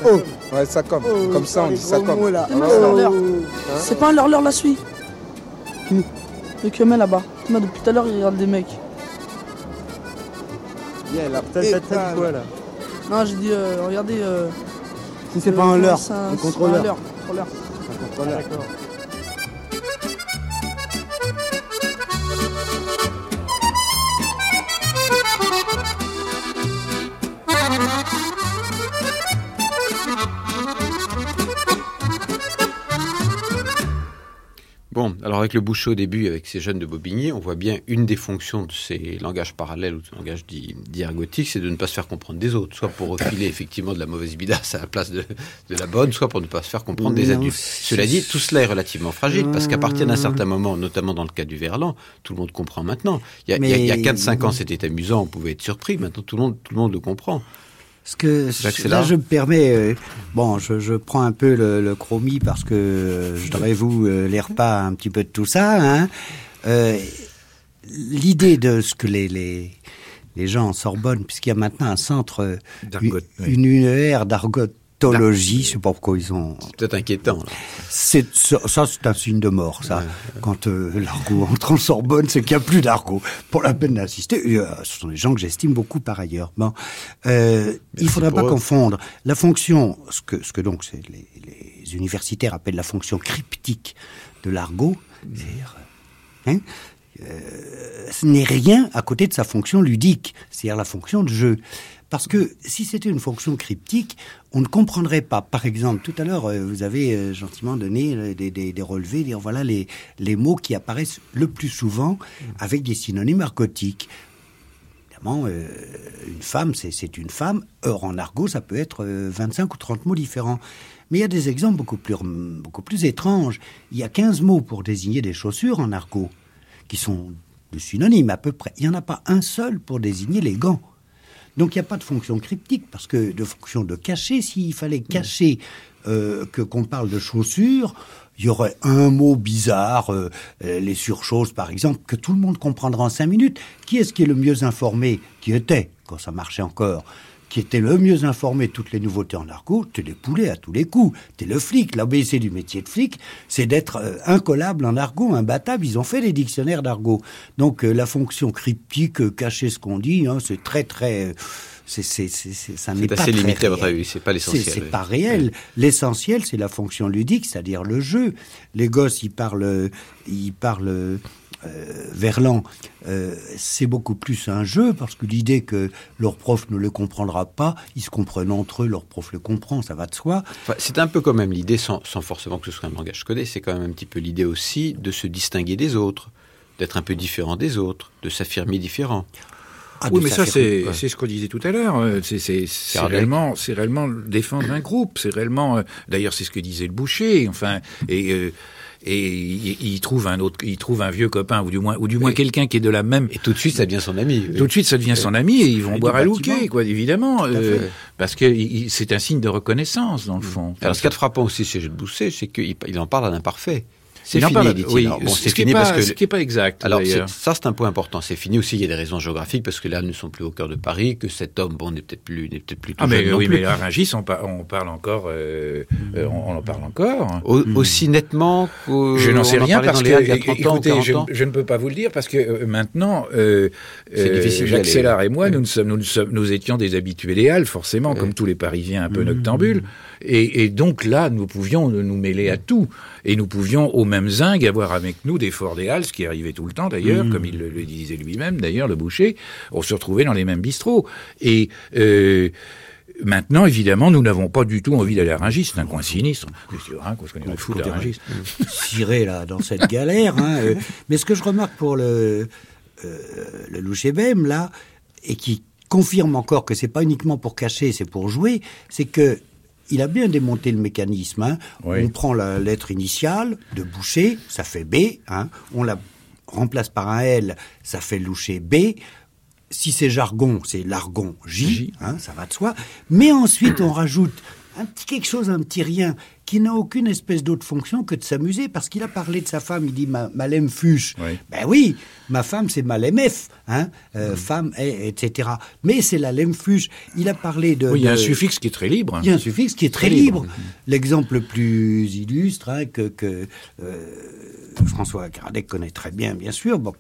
Oh, ouais, ça comme. Oh, comme ça, on dit ça comme. là. C'est leurre. Hein C'est pas un leurre, la suite. Le Kemel là-bas. Depuis tout à l'heure, il regarde des mecs. Yeah, T'as- dit quoi là Non, j'ai dit, euh, regardez. euh, Si c'est pas un leurre, c'est un contrôleur. un contrôleur. Alors avec le boucher au début, avec ces jeunes de Bobigny, on voit bien une des fonctions de ces langages parallèles ou de langages dits, dits ergotiques, c'est de ne pas se faire comprendre des autres, soit pour refiler effectivement de la mauvaise bidasse à la place de, de la bonne, soit pour ne pas se faire comprendre des adultes. Cela dit, tout cela est relativement fragile, parce qu'à partir d'un certain moment, notamment dans le cas du verlan, tout le monde comprend maintenant. Il y a, y a- il y a Mais- 4-5 ans, c'était amusant, on pouvait être surpris, maintenant tout le monde, tout le, monde le comprend. Ce que Jacques là, je me permets, euh, bon, je, je prends un peu le, le chromie parce que euh, je vous euh, les repas un petit peu de tout ça. Hein. Euh, L'idée de ce que les, les, les gens en Sorbonne, puisqu'il y a maintenant un centre, euh, D'argot, une, oui. une UNR d'argotologie, je sais pas pourquoi ils ont. C'est peut-être inquiétant. C'est ça, ça, c'est un signe de mort, ça. Quand euh, l'argot entre en Sorbonne, c'est qu'il n'y a plus d'argot. Pour la peine d'insister, euh, ce sont des gens que j'estime beaucoup par ailleurs. Bon, euh, il faudra pas eux. confondre la fonction, ce que, ce que donc les, les universitaires appellent la fonction cryptique de l'argot, c'est-à-dire, hein, euh, ce n'est rien à côté de sa fonction ludique, c'est-à-dire la fonction de jeu. Parce que si c'était une fonction cryptique, on ne comprendrait pas. Par exemple, tout à l'heure, euh, vous avez euh, gentiment donné euh, des, des, relevés, dire voilà les, les mots qui apparaissent le plus souvent avec des synonymes. Évidemment, euh, une femme, c'est- une femme. Or, en argot, ça peut être euh, 25 ou 30 mots différents. Mais il y a des exemples beaucoup plus, beaucoup plus étranges. Il y a 15 mots pour désigner des chaussures en argot, qui sont de synonymes à peu près. Il n'y en a pas un seul pour désigner les gants. Donc il n'y a pas de fonction cryptique, parce que de fonction de cacher, s'il fallait cacher euh, que qu'on parle de chaussures, il y aurait un mot bizarre, euh, euh, les surchoses par exemple, que tout le monde comprendra en cinq minutes. Qui est-ce qui est le mieux informé? Qui était, quand ça marchait encore? Qui était le mieux informé de toutes les nouveautés en argot, t'es les poulets à tous les coups. T'es le flic. L'ABC du métier de flic, c'est d'être euh, incollable en argot, imbattable. Ils ont fait des dictionnaires d'argot. Donc euh, la fonction cryptique, euh, cacher ce qu'on dit, hein, c'est très très... c'est, c'est, ça n'est pas assez très limité à votre réel. avis, c'est pas l'essentiel. c'est oui. pas réel. L'essentiel, c'est la fonction ludique, c'est-à-dire le jeu. Les gosses, ils parlent, ils parlent verlan. Euh, c'est beaucoup plus un jeu parce que l'idée que leur prof ne le comprendra pas, ils se comprennent entre eux, leur prof le comprend, ça va de soi. Enfin, c'est un peu quand même l'idée, sans, sans forcément que ce soit un langage codé, c'est quand même un petit peu l'idée aussi de se distinguer des autres, d'être un peu différent des autres, de s'affirmer différent. Ah, oui, mais ça, c'est ce qu'on disait tout à l'heure. Euh, C'est réellement, défendre un groupe. C'est réellement. euh, D'ailleurs, c'est ce que disait le boucher. Enfin, et. euh, et il, il trouve un autre, il trouve un vieux copain ou du moins, ou du moins quelqu'un qui est de la même. Et tout de suite, ça devient son ami. oui. Tout de suite, ça devient son ami et ils vont Et boire à louquet, quoi, évidemment, euh, parce que c'est un signe de reconnaissance dans le fond. Alors, ce qui est frappant aussi chez Gilles Bousset, c'est qu'il il en parle à l'imparfait. C'est fini, dit-il. oui, bon, ce c'est fini pas- parce que ce qui est pas exact, Alors ça, c'est un point important. C'est fini aussi. Il y a des raisons géographiques parce que là, nous ne sommes plus au cœur de Paris, que cet homme, bon, n'est peut-être plus, n'est peut-être plus tout Ah mais non oui, plus. mais à Rungis, on, par- on parle encore, euh, euh, on, on en parle encore. Au- Aussi nettement que Je n'en sais rien parce que, il y a 30 ans ou écoutez, 40 je, ans. je ne peux pas vous le dire parce que euh, maintenant, euh, d'y Jacques. Sellard et moi, nous, sommes, nous, nous étions des habitués des Halles, forcément, comme tous les Parisiens un peu noctambules. Et, et donc là, nous pouvions nous mêler à tout. Et nous pouvions, au même zinc, avoir avec nous des Halles, ce qui arrivait tout le temps d'ailleurs, comme il le, le disait lui-même d'ailleurs, le boucher. On se retrouvait dans les mêmes bistrots. Et... Euh, Maintenant, évidemment, nous n'avons pas du tout envie d'aller à Rungis. C'est un coin sinistre. Hein, qu'on se connaît fou à Rungis. Ciré là dans cette galère. hein, euh. Mais ce que je remarque pour le euh, le Louchébem là et qui confirme encore que c'est pas uniquement pour cacher, c'est pour jouer, c'est que il a bien démonté le mécanisme. hein. Oui. On prend la lettre initiale de boucher, ça fait B. hein. On la remplace par un L, ça fait loucher B. Si c'est jargon, c'est largon J, hein, ça va de soi. Mais ensuite, on rajoute un petit quelque chose, un petit rien, qui n'a aucune espèce d'autre fonction que de s'amuser, parce qu'il a parlé de sa femme, il dit ma, Malem. Ben oui, ma femme c'est Malem F, hein, euh, femme, etc. Mais c'est la Lemfuche. Il a parlé de. Oui, il y a un suffixe qui est très libre. il y a un suffixe qui est très, Très libre. libre. L'exemple le plus illustre hein, que, que euh, François Kardec connaît très bien, bien sûr, bon,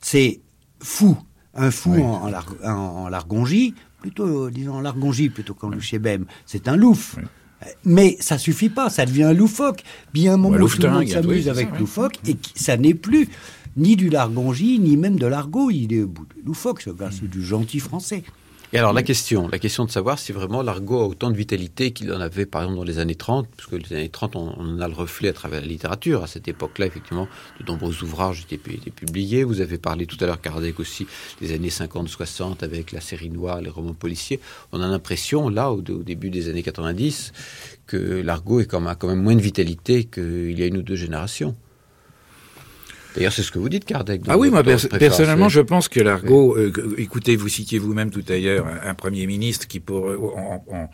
c'est fou. Un fou en, en, en- en largongie, plutôt, disons en largongie plutôt qu'en louchébem, c'est un louf. Mais ça suffit pas, ça devient loufoque. Bien un moment où tout le monde s'amuse avec ça, loufoque, et ça n'est plus ni du largongie, ni même de l'argot. Il est au bout du loufoque, ce gars, c'est du gentil français. Et alors la question, la question de savoir si vraiment l'argot a autant de vitalité qu'il en avait par exemple dans les années 30, parce que les années 30 on, on en a le reflet à travers la littérature. À cette époque-là, effectivement, de nombreux ouvrages étaient, pu- étaient publiés. Vous avez parlé tout à l'heure, Kardec aussi, des années 50-60 avec la série noire, les romans policiers. On a l'impression, là, au, au début des années 90, que l'argot est quand même, a quand même moins de vitalité qu'il y a une ou deux générations. D'ailleurs, c'est ce que vous dites, Kardec. Ah oui, moi pers- personnellement, je pense que l'argot. euh, écoutez, vous citiez vous-même tout à l'heure un, un premier ministre qui, pour en, en-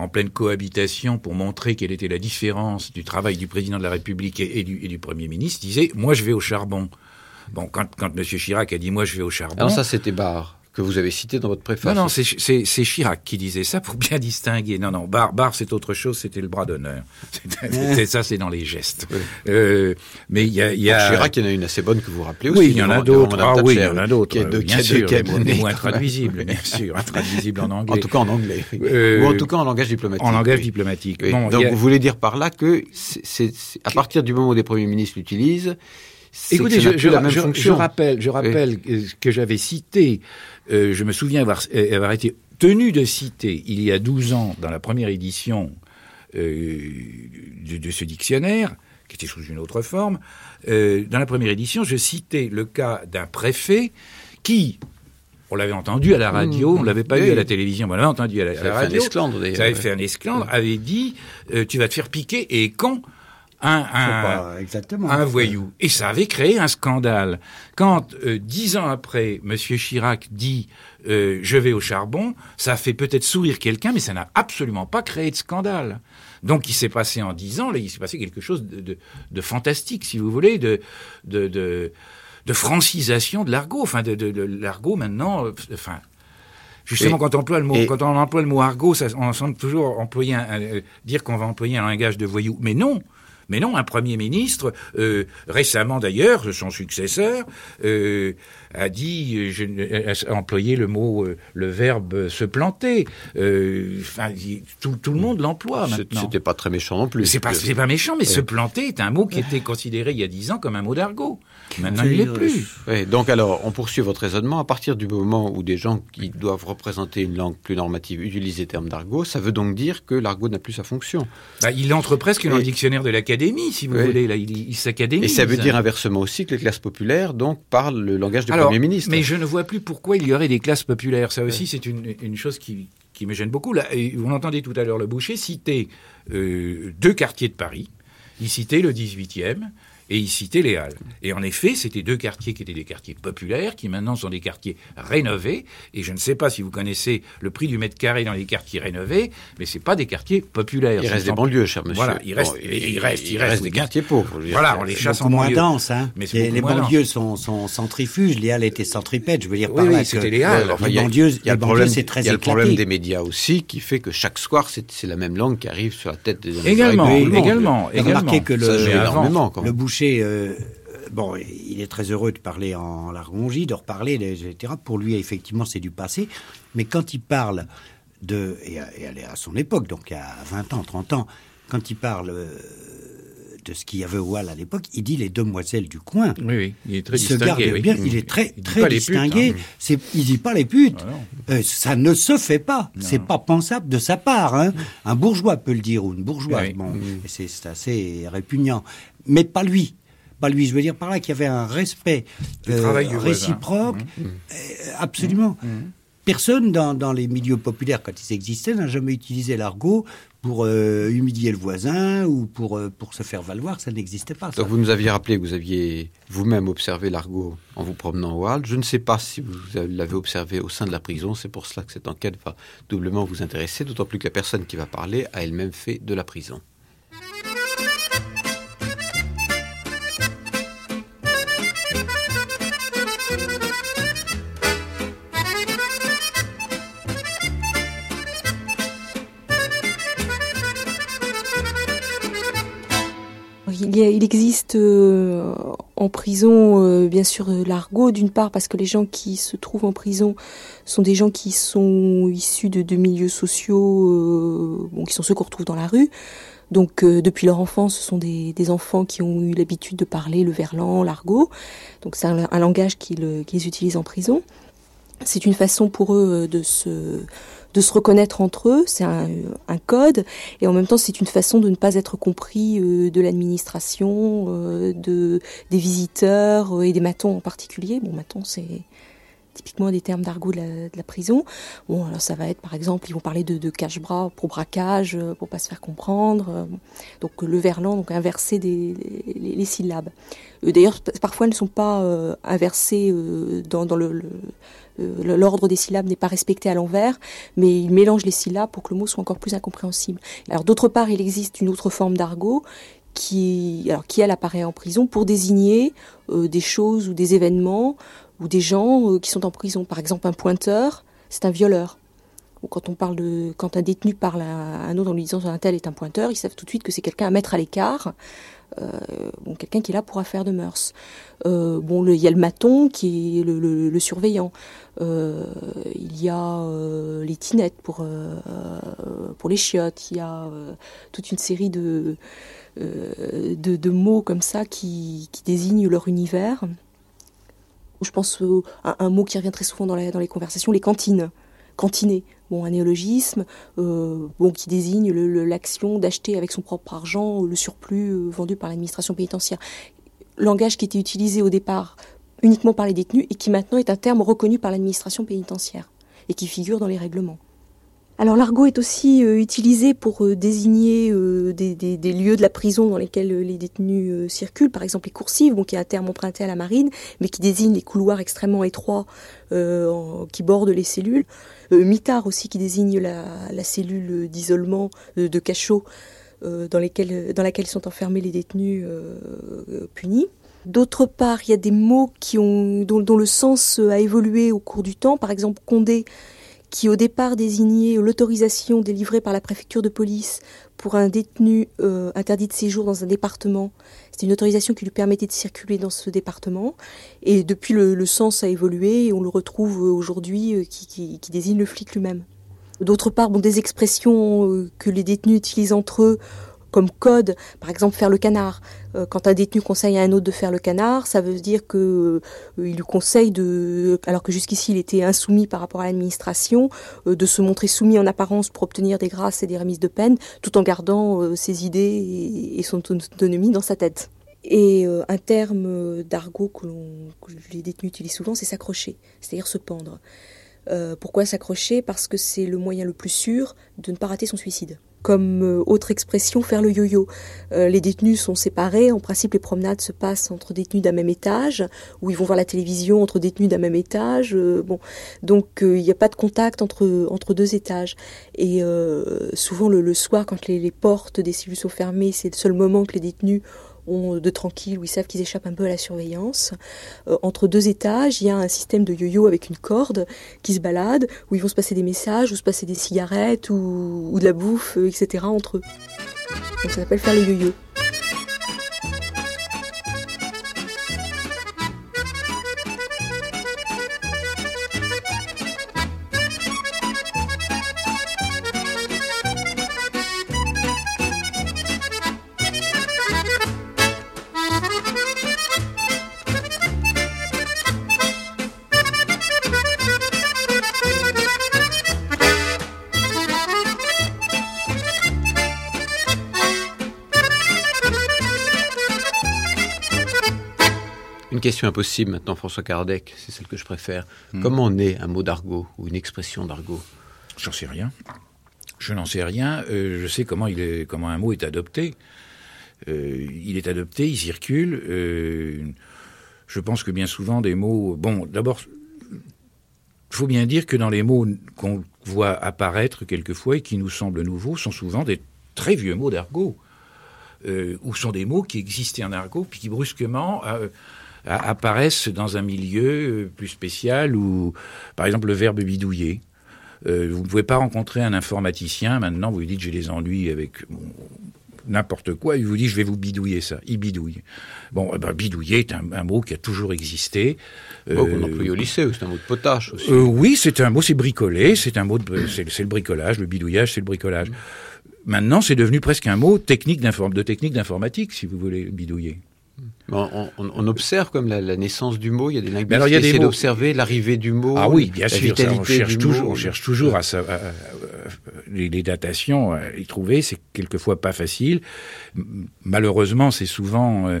en pleine cohabitation, pour montrer quelle était la différence du travail du président de la République et, et du, et du premier ministre, disait moi je vais au charbon. Bon, quand, quand M. Chirac a dit moi je vais au charbon. Alors ça, c'était Barre, que vous avez cité dans votre préface. Non, non, c'est- Chirac qui disait ça pour bien distinguer. Non, non, Barre, Barre c'est autre chose, c'était le bras d'honneur. Ça, c'est dans les gestes. Euh, mais il y a... Y a... Chirac, il y en a une assez bonne que vous rappelez aussi. Oui, il y en a d'autres. Ah oui, il y en a d'autres. qui est de- bien sûr, même. intraduisibles, bien sûr, intraduisibles en anglais. En tout cas en anglais. Euh, Ou en tout cas en langage diplomatique. En langage oui. diplomatique. Oui. Bon, Donc a- vous voulez dire par là que c'est- à partir du moment où des premiers ministres l'utilisent, Écoutez, ça je, plus je- la même je- fonction. je rappelle, je rappelle euh, que j'avais cité, euh, je me souviens avoir, euh, avoir été tenu de citer il y a 12 ans dans la première édition euh, de, de ce dictionnaire, qui était sous une autre forme, euh, dans la première édition, je citais le cas d'un préfet qui, on l'avait entendu à la radio, Mmh. on l'avait pas Oui. eu à la télévision, mais on l'avait entendu à la, Ça à la avait fait un radio. esclandre, d'ailleurs, Ça avait fait un esclandre, avait dit, euh, tu vas te faire piquer, et quand un, un, exactement. un voyou. Et ça avait créé un scandale. Quand, euh, dix ans après, M. Chirac dit euh, je vais au charbon, ça fait peut-être sourire quelqu'un, mais ça n'a absolument pas créé de scandale. Donc il s'est passé en dix ans, là, il s'est passé quelque chose de, de, de fantastique, si vous voulez, de, de, de, de francisation de l'argot. Enfin, de, de, de l'argot maintenant, euh, enfin... Justement, Et- quand on emploie le mot, et- quand on emploie le mot argot, ça, on semble toujours employer un- un- euh, dire qu'on va employer un langage de voyou. Mais non. Mais non, un Premier ministre, euh, récemment d'ailleurs, son successeur, euh, a dit, euh, je, ne- a employé le mot, euh, le verbe euh, se planter. Euh, Enfin, tout, tout le monde l'emploie maintenant. C'était pas très méchant non plus. C'est pas, pas méchant, mais Ouais. se planter est un mot qui était considéré il y a dix ans comme un mot d'argot. Maintenant, il l'est plus. Oui, donc alors, on poursuit votre raisonnement. À partir du moment où des gens qui doivent représenter une langue plus utilisent les termes d'argot, ça veut donc dire que l'argot n'a plus sa fonction. Bah, il entre presque dans le dictionnaire de l'Académie si vous voulez. Là, il, s'académie. Et ça veut dire inversement aussi que les classes populaires donc parlent le langage du Premier ministre. Mais je ne vois plus pourquoi il y aurait des classes populaires. Ça aussi, c'est une, une, chose qui, qui me gêne beaucoup. Là, vous l'entendez tout à l'heure, le boucher citer euh, deux quartiers de Paris. Il citait le 18e, et il citait les Halles. Et en effet, c'était deux quartiers qui étaient des quartiers populaires, qui maintenant sont des quartiers rénovés. Et je ne sais pas si vous connaissez le prix du mètre carré dans les quartiers rénovés, mais c'est pas des quartiers populaires. Il reste des banlieues, cher monsieur. Voilà, il reste, il, reste, il, reste, des quartiers pauvres. Voilà, on les chasse en moins dense, hein. Mais les, banlieues sont, sont, centrifuges, les Halles étaient centripètes. Je veux dire par oui, là c'était les Halles. les banlieues, il y a le problème, c'est très Il y a le problème des médias aussi, qui fait que chaque soir, c'est la même langue qui arrive sur la tête des Également, également, également. Que le boucher euh, bon, il est très heureux de parler en largongie, de reparler, etc. Pour lui, effectivement, c'est du passé. Mais quand il parle de, et, elle est à son époque, donc à 20 ans, 30 ans, quand il parle euh, de ce qu'il y avait au Hall à l'époque, il dit les demoiselles du coin. Oui, oui, il est très il distingué. Se garde bien, il est très, très distingué. Putes, hein. Il dit pas les putes. Ah euh, ça ne se fait pas. C'est pas pensable de sa part. Hein. Un bourgeois peut le dire ou une bourgeoise. Bon, c'est assez répugnant. Mais pas lui pas lui. Je veux dire par là qu'il y avait un respect euh, réciproque, mmh. euh, absolument. Mmh. Mmh. Personne dans, les milieux populaires, quand ils existaient, n'a jamais utilisé l'argot pour euh, humilier le voisin ou pour, pour se faire valoir. Ça n'existait pas. Donc vous nous aviez rappelé que vous aviez vous-même observé l'argot en vous promenant au Hall. Je ne sais pas si vous l'avez observé au sein de la prison. C'est pour cela que cette enquête va doublement vous intéresser, d'autant plus que la personne qui va parler a elle-même fait de la prison. Il, existe euh, en prison, euh, bien sûr, euh, l'argot, d'une part parce que les gens qui se trouvent en prison sont des gens qui sont issus de, milieux sociaux, qui sont ceux qu'on retrouve dans la rue. Donc depuis leur enfance, ce sont des, enfants qui ont eu l'habitude de parler le verlan, l'argot. Donc c'est un, langage qu'ils utilisent en prison. C'est une façon pour eux de se de se reconnaître entre eux, c'est un, code, et en même temps c'est une façon de ne pas être compris euh, de l'administration, euh, de des visiteurs euh, et des matons en particulier. Bon, maton c'est typiquement des termes d'argot de, la, prison. Bon, alors ça va être par exemple, ils vont parler de, cache-bras pour braquage, pour pas se faire comprendre. Donc le verlan, donc inverser les, syllabes. D'ailleurs, parfois elles ne sont pas inversées dans, le, euh, l'ordre des syllabes n'est pas respecté à l'envers, mais il mélange les syllabes pour que le mot soit encore plus incompréhensible. Alors d'autre part, il existe une autre forme d'argot qui, alors, qui elle apparaît en prison pour désigner euh, des choses ou des événements ou des gens euh, qui sont en prison. Par exemple, un pointeur, c'est un violeur. Ou quand un détenu parle à un autre en lui disant un tel est un pointeur, ils savent tout de suite que c'est quelqu'un à mettre à l'écart euh, quelqu'un qui est là pour affaire de mœurs. Euh, bon, il y a le maton qui est le, surveillant. Il y a les tinettes pour, pour les chiottes. Il y a toute une série de, mots comme ça qui désignent leur univers. Je pense à un mot qui revient très souvent dans, les conversations, les cantines. Cantiner bon, un néologisme euh, bon, qui désigne l'action d'acheter avec son propre argent le surplus euh, vendu par l'administration pénitentiaire. Langage qui était utilisé au départ uniquement par les détenus et qui maintenant est un terme reconnu par l'administration pénitentiaire et qui figure dans les règlements. Alors l'argot est aussi euh, utilisé pour désigner des, lieux de la prison dans lesquels les détenus circulent, par exemple les coursives, qui est un terme emprunté à la marine, mais qui désigne les couloirs extrêmement étroits qui bordent les cellules. Euh, mitard aussi qui désigne la, cellule d'isolement, euh, de cachot euh, dans, laquelle sont enfermés les détenus punis. D'autre part, il y a des mots dont, le sens a évolué au cours du temps. Par exemple, Condé, qui au départ désignait l'autorisation délivrée par la préfecture de police pour un détenu interdit de séjour dans un département c'est une autorisation qui lui permettait de circuler dans ce département. Et depuis, le, sens a évolué et on le retrouve aujourd'hui euh, qui, désigne le flic lui-même. D'autre part, bon, des expressions euh, que les détenus utilisent entre eux comme code, par exemple faire le canard. Euh, quand un détenu conseille à un autre de faire le canard, ça veut dire que euh, il lui conseille de, alors que jusqu'ici il était insoumis par rapport à l'administration, euh, de se montrer soumis en apparence pour obtenir des grâces et des remises de peine, tout en gardant ses idées et, son autonomie dans sa tête. Et un terme d'argot que, les détenus utilisent souvent, c'est s'accrocher, c'est-à-dire se pendre. pourquoi s'accrocher? Parce que c'est le moyen le plus sûr de ne pas rater son suicide comme euh, autre expression, faire le yo-yo. Euh, les détenus sont séparés. En principe, les promenades se passent entre détenus d'un même étage, où ils vont voir la télévision entre détenus d'un même étage. Euh, bon, donc il n'y a pas de contact entre entre deux étages. Et souvent le, soir, quand les portes des cellules sont fermées, c'est le seul moment que les détenus de tranquille, où ils savent qu'ils échappent un peu à la surveillance. Euh, entre deux étages, il y a un système de yo-yo avec une corde qui se balade, où ils vont se passer des messages, ou se passer des cigarettes, ou, de la bouffe, euh, etc. entre eux. Ça s'appelle faire le yo-yo. Question impossible maintenant, François Kardec, c'est celle que je préfère. Hmm. Comment naît un mot d'argot ou une expression d'argot? J'en sais rien. Je n'en sais rien. Euh, je sais comment, il est, comment un mot est adopté. Euh, il est adopté, il circule. Euh, je pense que bien souvent des mots. Bon, d'abord, il faut bien dire que dans les mots qu'on voit apparaître quelquefois et qui nous semblent nouveaux, sont souvent des très vieux mots d'argot. ou sont des mots qui existaient en argot, puis qui brusquement apparaissent dans un milieu euh, plus spécial où, par exemple, le verbe bidouiller. Euh, vous ne pouvez pas rencontrer un informaticien maintenant, vous lui dites j'ai des ennuis avec n'importe quoi, il vous dit je vais vous bidouiller ça. Il bidouille. Bon, eh ben, bidouiller est un, mot qui a toujours existé. Euh, qu'on emploie au lycée, c'est un mot de potache aussi. Euh, oui, c'est un mot, c'est bricoler, c'est un mot de, c'est, le bricolage, le bidouillage, c'est le bricolage. Maintenant, c'est devenu presque un mot technique de technique d'informatique, si vous voulez, bidouiller. On, observe comme la, naissance du mot. Il y a des linguistes qui essaient d'observer l'arrivée du mot. Ah oui, bien sûr. on cherche toujours, on cherche toujours à, les, datations, à y trouver. C'est quelquefois pas facile. Malheureusement, c'est souvent. Euh,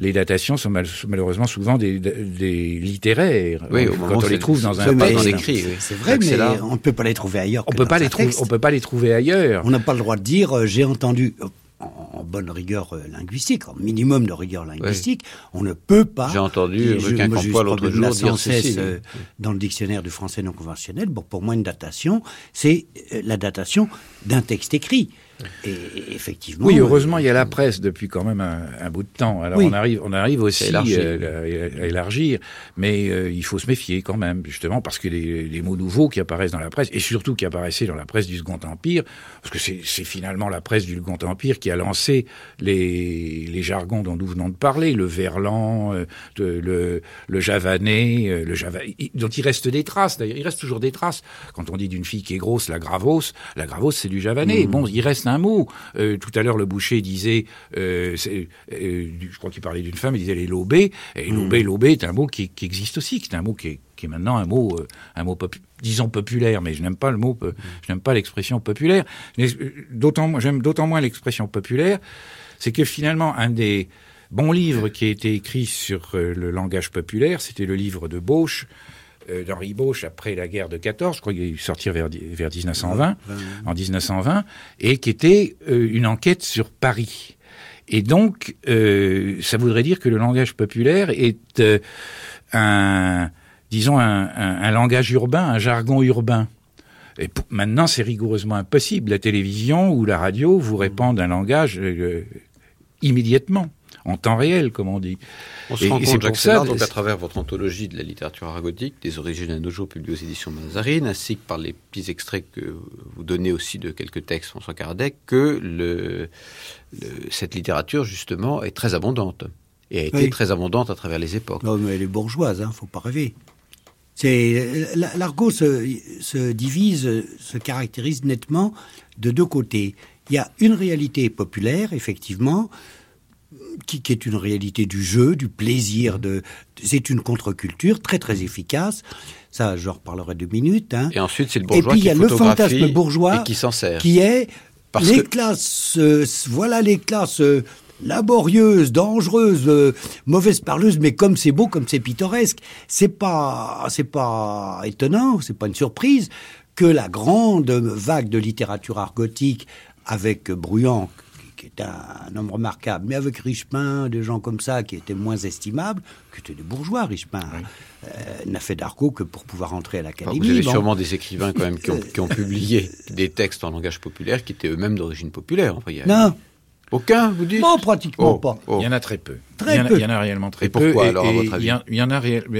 les datations sont malheureusement souvent des, littéraires. Oui, quand on les trouve dans un dans écrit. C'est vrai, mais on ne peut pas les trouver ailleurs. On peut pas les trouver. On peut pas les trouver ailleurs. On n'a pas le droit de dire euh, j'ai entendu en, bonne rigueur euh, linguistique, en minimum de rigueur linguistique, on ne peut pas. J'ai entendu Campois l'autre jour dire ceci. Euh, dans le dictionnaire du français non conventionnel, bon, pour moi, une datation, c'est euh, la datation d'un texte écrit. Et effectivement. Oui, heureusement, il y a la presse depuis quand même un, bout de temps. Alors on arrive, on arrive aussi à élargir, mais il faut se méfier quand même, justement, parce que les, mots nouveaux qui apparaissent dans la presse, et surtout qui apparaissaient dans la presse du Second Empire, parce que c'est finalement la presse du Second Empire qui a lancé les, les jargons dont nous venons de parler, le verlan, le, le javanais, le java, dont il reste des traces. D'ailleurs, il reste toujours des traces. Quand on dit d'une fille qui est grosse, la gravos, la gravos, c'est du javanais. Bon, il reste un mot. Euh, tout à l'heure, le boucher disait, euh, euh, je crois qu'il parlait d'une femme, il disait les lobés. Et mmh. lobé, est un mot qui, existe aussi, qui est un mot qui est, maintenant un mot, un mot disons populaire, mais je n'aime pas le mot, je n'aime pas l'expression populaire. D'autant, j'aime d'autant moins l'expression populaire, c'est que finalement un des bons livres qui a été écrit sur le langage populaire, c'était le livre de Bauche, euh, d'Henri Bauche après la guerre de 14, je crois qu'il est sorti vers, vers 1920, en 1920, et qui était euh, une enquête sur Paris. Et donc, euh, ça voudrait dire que le langage populaire est un, disons, un, langage urbain, un jargon urbain. Et maintenant, c'est rigoureusement impossible. La télévision ou la radio vous répondent un langage immédiatement en temps réel, comme on dit. On se rend compte, Jacques ça, donc à travers votre anthologie de la littérature argotique, des origines à nos jours publiées aux éditions Mazarine, ainsi que par les petits extraits que vous donnez aussi de quelques textes, François Kardec, que le, cette littérature, justement, est très abondante. Et a été très abondante à travers les époques. Non, mais elle est bourgeoise, hein, faut pas rêver. C'est l'argot se, se divise, se caractérise nettement de deux côtés. Il y a une réalité populaire, effectivement, qui, est une réalité du jeu, du plaisir, de, c'est une contre-culture très très efficace. Ça, je reparlerai deux minutes. Hein. Et ensuite, c'est le bourgeois Et puis il y a le fantasme bourgeois qui s'en sert. Qui est les classes, euh, voilà les classes euh, laborieuses, dangereuses, euh, mauvaises parleuses, mais comme c'est beau, comme c'est pittoresque, c'est pas, c'est pas étonnant, c'est pas une surprise que la grande vague de littérature argotique avec Bruyant, qui est un, homme remarquable, mais avec Richepin, des gens comme ça qui étaient moins estimables, qui étaient des bourgeois, Richepin, euh, n'a fait d'argot que pour pouvoir entrer à l'académie. vous avez sûrement des écrivains quand même qui ont, qui ont, publié des textes en langage populaire qui étaient eux-mêmes d'origine populaire. Enfin, non, aucun, vous dites Non, pratiquement oh, pas. Oh. Il y en a très peu. Très il, y en a, peu. il y en a réellement très et peu. Pourquoi alors, à votre avis il y, en, a réellement.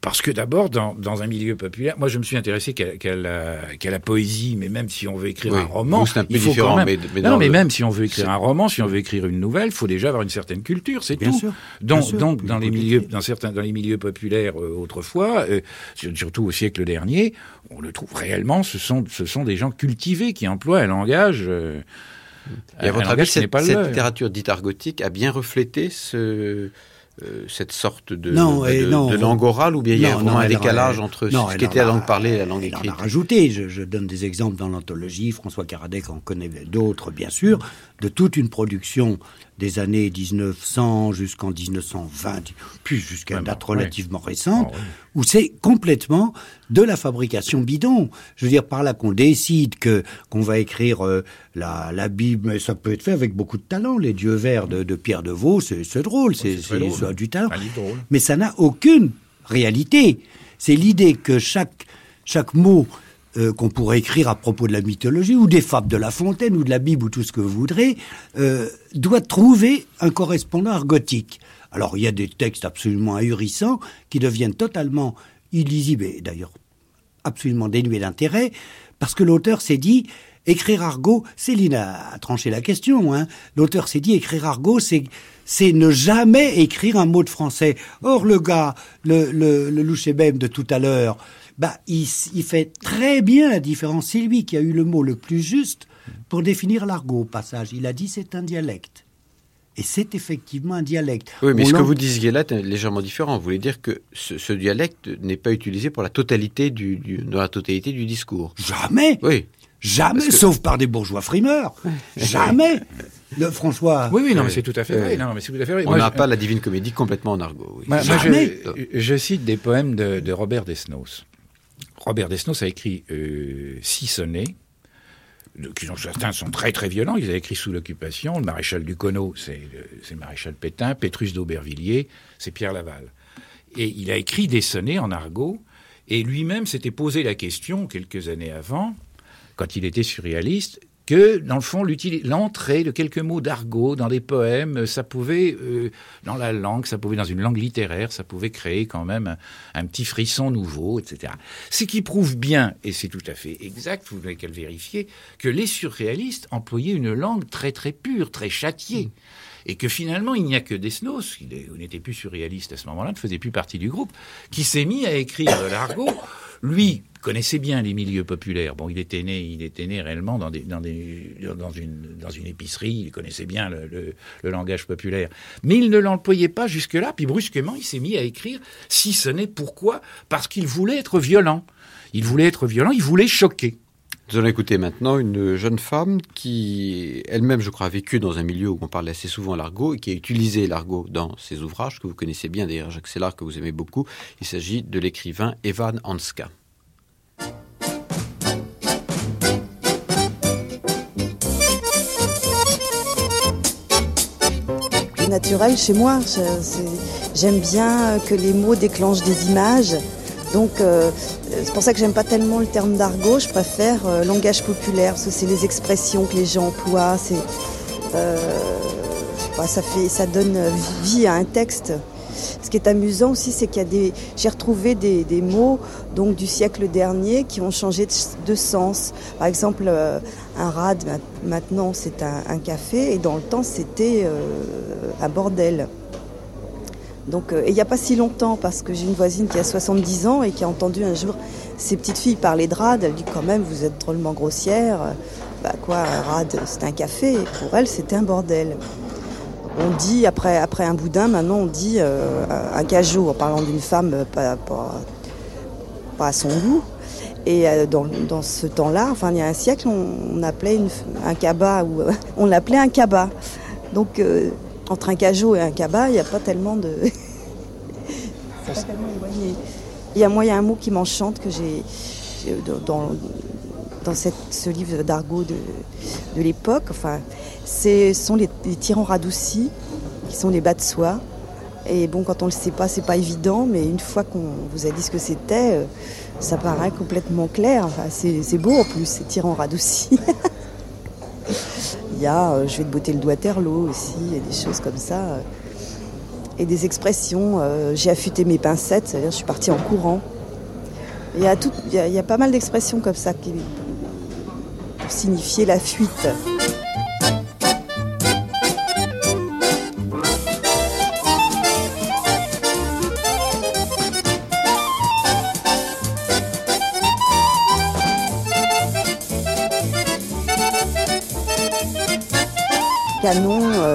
Parce que d'abord, dans, dans, un milieu populaire, moi je me suis intéressé qu'à qu la, qu la, poésie, mais même si on veut écrire oui. un roman, un peu il faut différent, quand même. Mais, mais non, mais le... même si on veut écrire un roman, si on veut écrire une nouvelle, il faut déjà avoir une certaine culture, c'est tout. Sûr, donc, sûr. donc dans les milieux, dans certains, dans les milieux populaires euh, autrefois, euh, surtout au siècle dernier, on le trouve réellement. Ce sont, ce sont des gens cultivés qui emploient un langage. Euh, et à votre avis, cette, cette littérature dite argotique a bien reflété ce, euh, cette sorte de, non, de, non, de langue orale ou bien il y a vraiment un décalage a, entre non, ce qui était la langue parlée et la langue elle écrite en a rajouté. Je, je, donne des exemples dans l'anthologie. François Caradec en connaît d'autres, bien sûr, de toute une production des années 1900 jusqu'en 1920, puis jusqu'à une date relativement récente, oh, ouais. où c'est complètement de la fabrication bidon. Je veux dire, par là qu'on décide que qu'on va écrire euh, la, la Bible, mais ça peut être fait avec beaucoup de talent. Les dieux verts de, de Pierre de Vaux, c'est drôle, c'est du talent. Mais ça n'a aucune réalité. C'est l'idée que chaque, chaque mot euh, qu'on pourrait écrire à propos de la mythologie ou des fables de La Fontaine ou de la Bible ou tout ce que vous voudrez, euh, doit trouver un correspondant argotique. Alors il y a des textes absolument ahurissants qui deviennent totalement illisibles et d'ailleurs absolument dénués d'intérêt parce que l'auteur s'est dit écrire argot, Céline a, tranché la question, hein, l'auteur s'est dit écrire argot c'est c'est ne jamais écrire un mot de français. Or le gars, le, le, le de tout à l'heure, bah, il, il, fait très bien la différence. C'est lui qui a eu le mot le plus juste pour définir l'argot au passage. Il a dit c'est un dialecte. Et c'est effectivement un dialecte. Oui, mais On ce que vous disiez là est légèrement différent. Vous voulez dire que ce, ce dialecte n'est pas utilisé pour la totalité du, du, dans la totalité du discours. Jamais Oui. Jamais, que- sauf par des bourgeois frimeurs. Jamais le François. Oui, oui, non, mais c'est tout à fait Oui. vrai. Non, mais c'est tout à fait vrai. On n'a je- pas la Divine Comédie complètement en argot. oui. Moi, moi, Jamais. je, je cite des poèmes de, de Robert Desnos. Robert Desnos a écrit euh, six sonnets, qui sont, certains sont très très violents. Ils a écrit sous l'occupation. Le maréchal Ducono, c'est le maréchal Pétain. Pétrus d'Aubervilliers, c'est Pierre Laval. Et il a écrit des sonnets en argot. Et lui-même s'était posé la question quelques années avant, quand il était surréaliste, que dans le fond, l'entrée de quelques mots d'argot dans des poèmes, euh, ça pouvait, euh, dans la langue, ça pouvait, dans une langue littéraire, ça pouvait créer quand même un, petit frisson nouveau, etc. Ce qui prouve bien, et c'est tout à fait exact, vous n'avez qu'à le vérifier, que les surréalistes employaient une langue très très pure, très châtiée. Et que finalement, il n'y a que Desnos, qui n'était plus surréaliste à ce moment-là, ne faisait plus partie du groupe, qui s'est mis à écrire l'argot. Lui connaissait bien les milieux populaires. Bon, il était né, il était né réellement dans, une, épicerie, il connaissait bien le langage populaire. Mais il ne l'employait pas jusque-là, puis brusquement, il s'est mis à écrire, si ce n'est pourquoi? Parce qu'il voulait être violent. Il voulait être violent, il voulait choquer. Nous allons écouter maintenant une jeune femme qui, elle-même, je crois, a vécu dans un milieu où on parlait assez souvent l'argot et qui a utilisé l'argot dans ses ouvrages, que vous connaissez bien d'ailleurs, Jacques Sellard, que vous aimez beaucoup. Il s'agit de l'écrivain Evan Hanska. Naturel chez moi. J'aime bien que les mots déclenchent des images. Donc euh, c'est pour ça que j'aime pas tellement le terme d'argot. Je préfère euh, langage populaire c'est les expressions que les gens emploient. Euh, ça fait, ça donne vie à un texte. Ce qui est amusant aussi, c'est qu'il y a des, j'ai retrouvé des, mots donc du siècle dernier qui ont changé de, sens. Par exemple, un rad ma- maintenant c'est un, café et dans le temps c'était un bordel. Donc, euh, et il n'y a pas si longtemps, parce que j'ai une voisine qui a 70 ans et qui a entendu un jour ses petites filles parler de rad. Elle dit quand même, vous êtes drôlement grossière. bah quoi, un rad, c'était un café. Pour elle, c'était un bordel. On dit, après, après un boudin, maintenant, on dit euh, un cajot, en parlant d'une femme euh, pas, à son goût. Et dans, dans, ce temps-là, enfin, il y a un siècle, on, appelait un cabas, ou on l'appelait un cabas. Donc, entre un cajot et un cabas, il n'y a pas tellement de. Pas tellement éloigné. Il y a moi, il y a un mot qui m'enchante que j'ai dans, dans cette, ce livre d'argot de, de l'époque. Enfin, ce sont les, les, tyrans radoucis, qui sont les bas de soie. Et bon, quand on ne le sait pas, c'est pas évident, mais une fois qu'on vous a dit ce que c'était, euh, ça paraît complètement clair. Enfin, c'est beau en plus, ces tyrans radoucis. Il y a euh, je vais te botter le doigt terreau aussi, et des choses comme ça. Euh, et des expressions. Euh, j'ai affûté mes pincettes, c'est-à-dire je suis partie en courant. Il y a, tout, il y a pas mal d'expressions comme ça qui, pour signifier la fuite.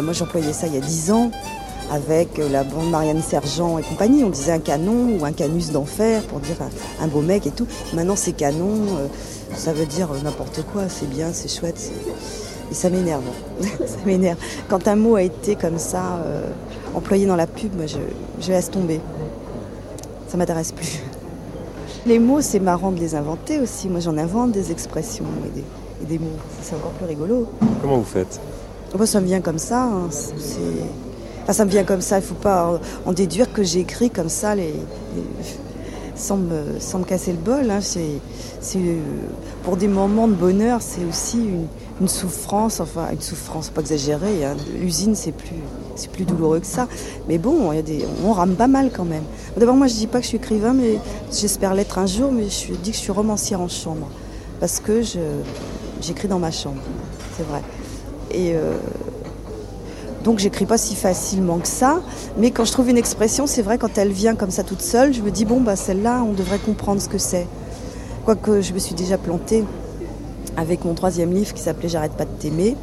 Moi j'employais ça il y a 10 ans avec la bande Marianne Sergent et compagnie. On disait un canon ou un canus d'enfer pour dire un, beau mec et tout. Maintenant c'est canon, euh, ça veut dire n'importe quoi, c'est bien, c'est chouette. Et ça m'énerve. ça m'énerve. Quand un mot a été comme ça euh, employé dans la pub, moi je, laisse tomber. Ça m'intéresse plus. Les mots, c'est marrant de les inventer aussi. Moi j'en invente des expressions et des mots. C'est encore plus rigolo. Comment vous faites? Moi ça me vient comme ça. Hein. Enfin, ça me vient comme ça, il ne faut pas en déduire que j'écris comme ça sans, me, casser le bol. Hein. C'est, pour des moments de bonheur, c'est aussi une, souffrance, enfin une souffrance, pas exagérée. Hein. L'usine, c'est plus, c'est plus douloureux que ça. Mais bon, on rame pas mal quand même. D'abord, moi, je dis pas que je suis écrivain, mais j'espère l'être un jour, mais je dis que je suis romancière en chambre. Parce que j'écris dans ma chambre, c'est vrai. Et... Euh, donc j'écris pas si facilement que ça, mais quand je trouve une expression, c'est vrai quand elle vient comme ça toute seule, je me dis bon bah celle-là, on devrait comprendre ce que c'est. Quoique je me suis déjà plantée avec mon troisième livre qui s'appelait J'arrête pas de t'aimer,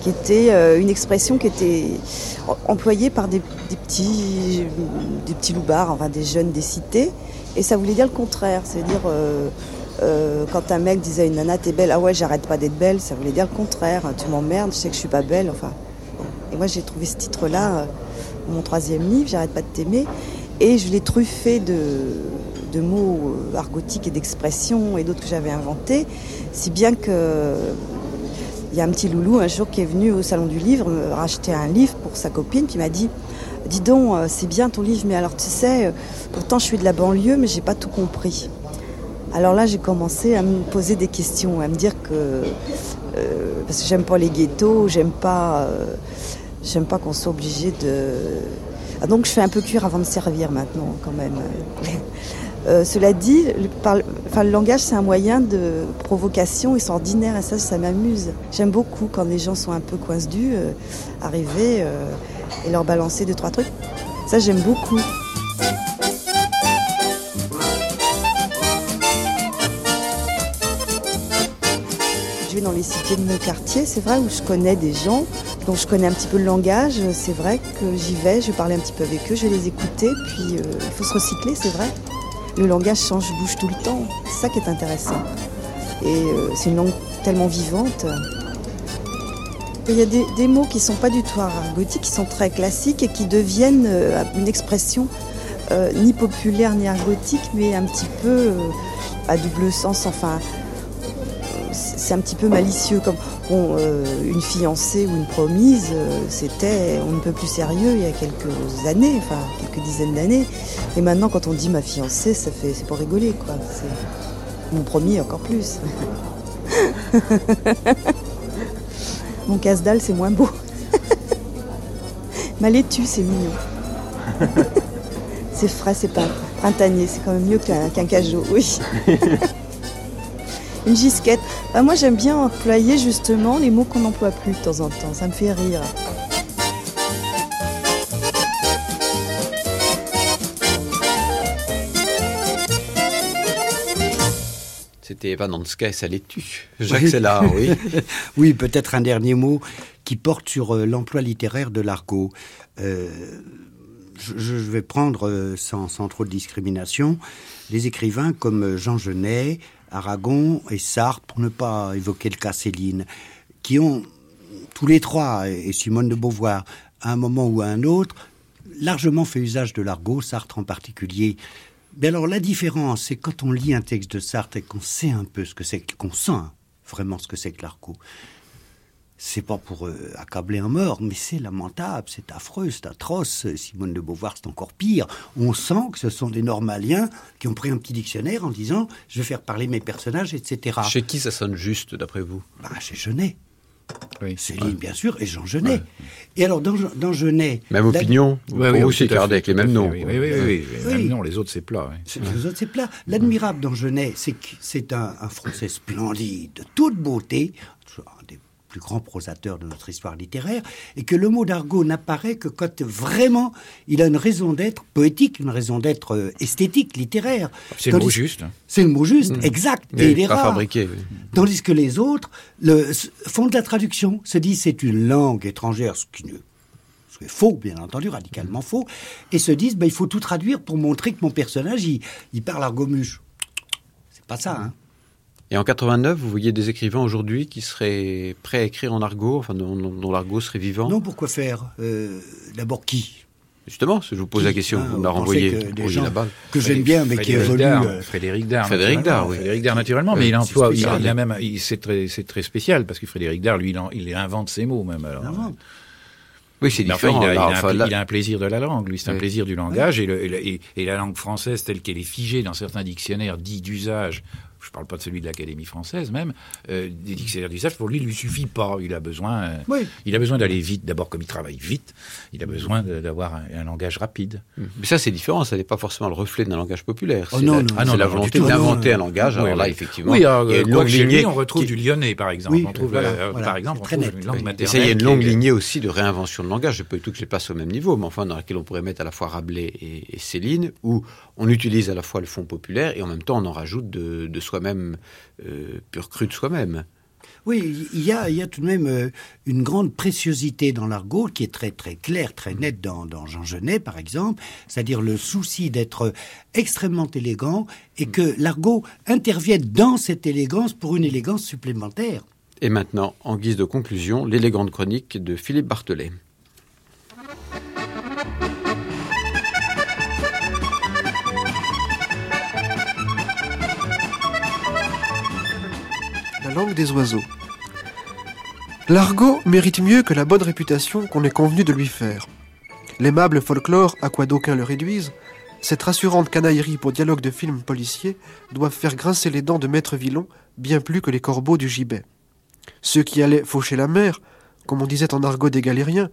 qui était euh, une expression qui était employée par des, petits des petits loupards, enfin des jeunes des cités, et ça voulait dire le contraire, c'est-à-dire euh, euh, quand un mec disait à une nana t'es belle, ah ouais j'arrête pas d'être belle, ça voulait dire le contraire, tu m'emmerdes, je sais que je suis pas belle, enfin. Et moi, j'ai trouvé ce titre-là, euh, mon troisième livre, J'arrête pas de t'aimer, et je l'ai truffé de, de mots euh, argotiques et d'expressions et d'autres que j'avais inventés, si bien que il y a un petit loulou un jour qui est venu au salon du livre me racheter un livre pour sa copine, qui m'a dit Dis donc, c'est bien ton livre, mais alors tu sais, pourtant je suis de la banlieue, mais j'ai pas tout compris. Alors là, j'ai commencé à me poser des questions, à me dire que euh, parce que j'aime pas les ghettos, j'aime pas euh, pas qu'on soit obligé de. Ah, donc je fais un peu cuire avant de servir maintenant, quand même. euh, cela dit, le, enfin, le langage c'est un moyen de provocation, ordinaires et ça, ça m'amuse. J'aime beaucoup quand les gens sont un peu coincedus, euh, arriver et leur balancer deux trois trucs. Ça, j'aime beaucoup. Je vais dans les cités de mon quartier, c'est vrai, où je connais des gens dont je connais un petit peu le langage. C'est vrai que j'y vais, je vais parler un petit peu avec eux, je les écouter, puis euh, il faut se recycler, c'est vrai. Le langage change, bouge tout le temps, c'est ça qui est intéressant. Et euh, c'est une langue tellement vivante. Il y a des, mots qui ne sont pas du tout argotiques, qui sont très classiques et qui deviennent euh, une expression ni populaire ni argotique, mais un petit peu à double sens, enfin c'est un petit peu malicieux comme euh, une fiancée ou une promise euh, c'était on ne peut plus sérieux il y a quelques années enfin quelques dizaines d'années. Et maintenant quand on dit ma fiancée ça fait c'est pour rigoler quoi. Mon premier encore plus. Mon casse-dalle c'est moins beau. Ma laitue c'est mignon. C'est frais c'est pas printanier c'est quand même mieux qu'un qu cajot oui une gisquette. Bah, moi j'aime bien employer justement les mots qu'on n'emploie plus de temps en temps, ça me fait rire. C'était Evan Hanska et ça les tue. Jacques là, oui. oui, peut-être un dernier mot qui porte sur euh, l'emploi littéraire de l'argot. Euh, je, vais prendre, euh, sans, sans, trop de discrimination, des écrivains comme Jean Genet, Aragon et Sartre, pour ne pas évoquer le cas Céline, qui ont tous les trois, et Simone de Beauvoir, à un moment ou à un autre, largement fait usage de l'argot, Sartre en particulier. Mais alors la différence, c'est quand on lit un texte de Sartre et qu'on sait un peu ce que c'est, qu'on sent vraiment ce que c'est que l'argot. C'est pas pour euh, accabler un mort, mais c'est lamentable, c'est affreux, c'est atroce. Simone de Beauvoir, c'est encore pire. On sent que ce sont des normaliens qui ont pris un petit dictionnaire en disant je vais faire parler mes personnages, etc. Chez qui ça sonne juste, d'après vous? Bah, Chez Genet. Oui. Céline, bien sûr, et Jean Genet. Et alors, dans, dans Genet. Même opinion? Oui, oui, aussi avec les mêmes noms. Oui, oui, oui. Les mêmes noms, les autres, c'est plat. Les autres, c'est plat. L'admirable dans Genet, c'est que c'est un, un, Français splendide, de toute beauté, plus grands prosateurs de notre histoire littéraire, et que le mot d'argot n'apparaît que quand vraiment il a une raison d'être poétique, une raison d'être euh, esthétique, littéraire. C'est le mot juste. C'est le mot juste, mmh. exact. et il est rare. Fabriqué, Tandis que les autres le, font de la traduction, se disent c'est une langue étrangère, ce qui ne est faux, bien entendu, radicalement faux, et se disent ben, il faut tout traduire pour montrer que mon personnage, il, il parle argomuche. C'est pas ça, hein. Et en 89, vous voyez des écrivains aujourd'hui qui seraient prêts à écrire en argot, enfin dont, l'argot serait vivant Non, pourquoi faire euh, D'abord qui? Justement, je vous pose la question, ah, vous me renvoyé des gens que j'aime bien, mais qui évoluent. Euh, Frédéric Dard. Frédéric Dard, oui. Frédéric Dard, naturellement, mais il emploie, il, a même, c'est très, c'est très spécial parce que Frédéric Dard, lui, il, il invente ses mots même. Alors, oui, c'est différent. il, a, un, plaisir de la langue, lui, c'est un plaisir du langage, et, et, et, la langue française telle qu'elle est figée dans certains dictionnaires dits d'usage je ne parle pas de celui de l'Académie française même, euh, des dictionnaires d'usage, pour lui, il lui suffit pas. Il a besoin, euh, il a besoin d'aller vite. D'abord, comme il travaille vite, il a besoin d'avoir un, langage rapide. Mmh. Mais ça, c'est différent. Ça n'est pas forcément le reflet d'un langage populaire. Oh c'est la, la volonté d'inventer un langage. Alors là, effectivement, oui, il y a une longue lignée. On retrouve du lyonnais, par exemple. on trouve, euh, par exemple, on trouve une langue maternelle. il y a une longue lignée aussi de réinvention de langage. Je peux tout que je passe au même niveau, mais enfin, dans laquelle on pourrait mettre à la fois Rabelais et, Céline, où on utilise à la fois le fond populaire et en même temps on en rajoute de, de soi-même euh, pur cru de soi-même. Oui, il y, a, il y a tout de même euh, une grande préciosité dans l'argot qui est très très claire, très nette dans, dans Jean Genet par exemple, c'est-à-dire le souci d'être extrêmement élégant et que l'argot intervienne dans cette élégance pour une élégance supplémentaire. Et maintenant, en guise de conclusion, l'élégante chronique de Philippe Barthelet. Des oiseaux. L'argot mérite mieux que la bonne réputation qu'on est convenu de lui faire. L'aimable folklore, à quoi d'aucuns le réduisent, cette rassurante canaillerie pour dialogue de films policiers doivent faire grincer les dents de Maître Villon bien plus que les corbeaux du gibet. Ceux qui allaient faucher la mer, comme on disait en argot des galériens,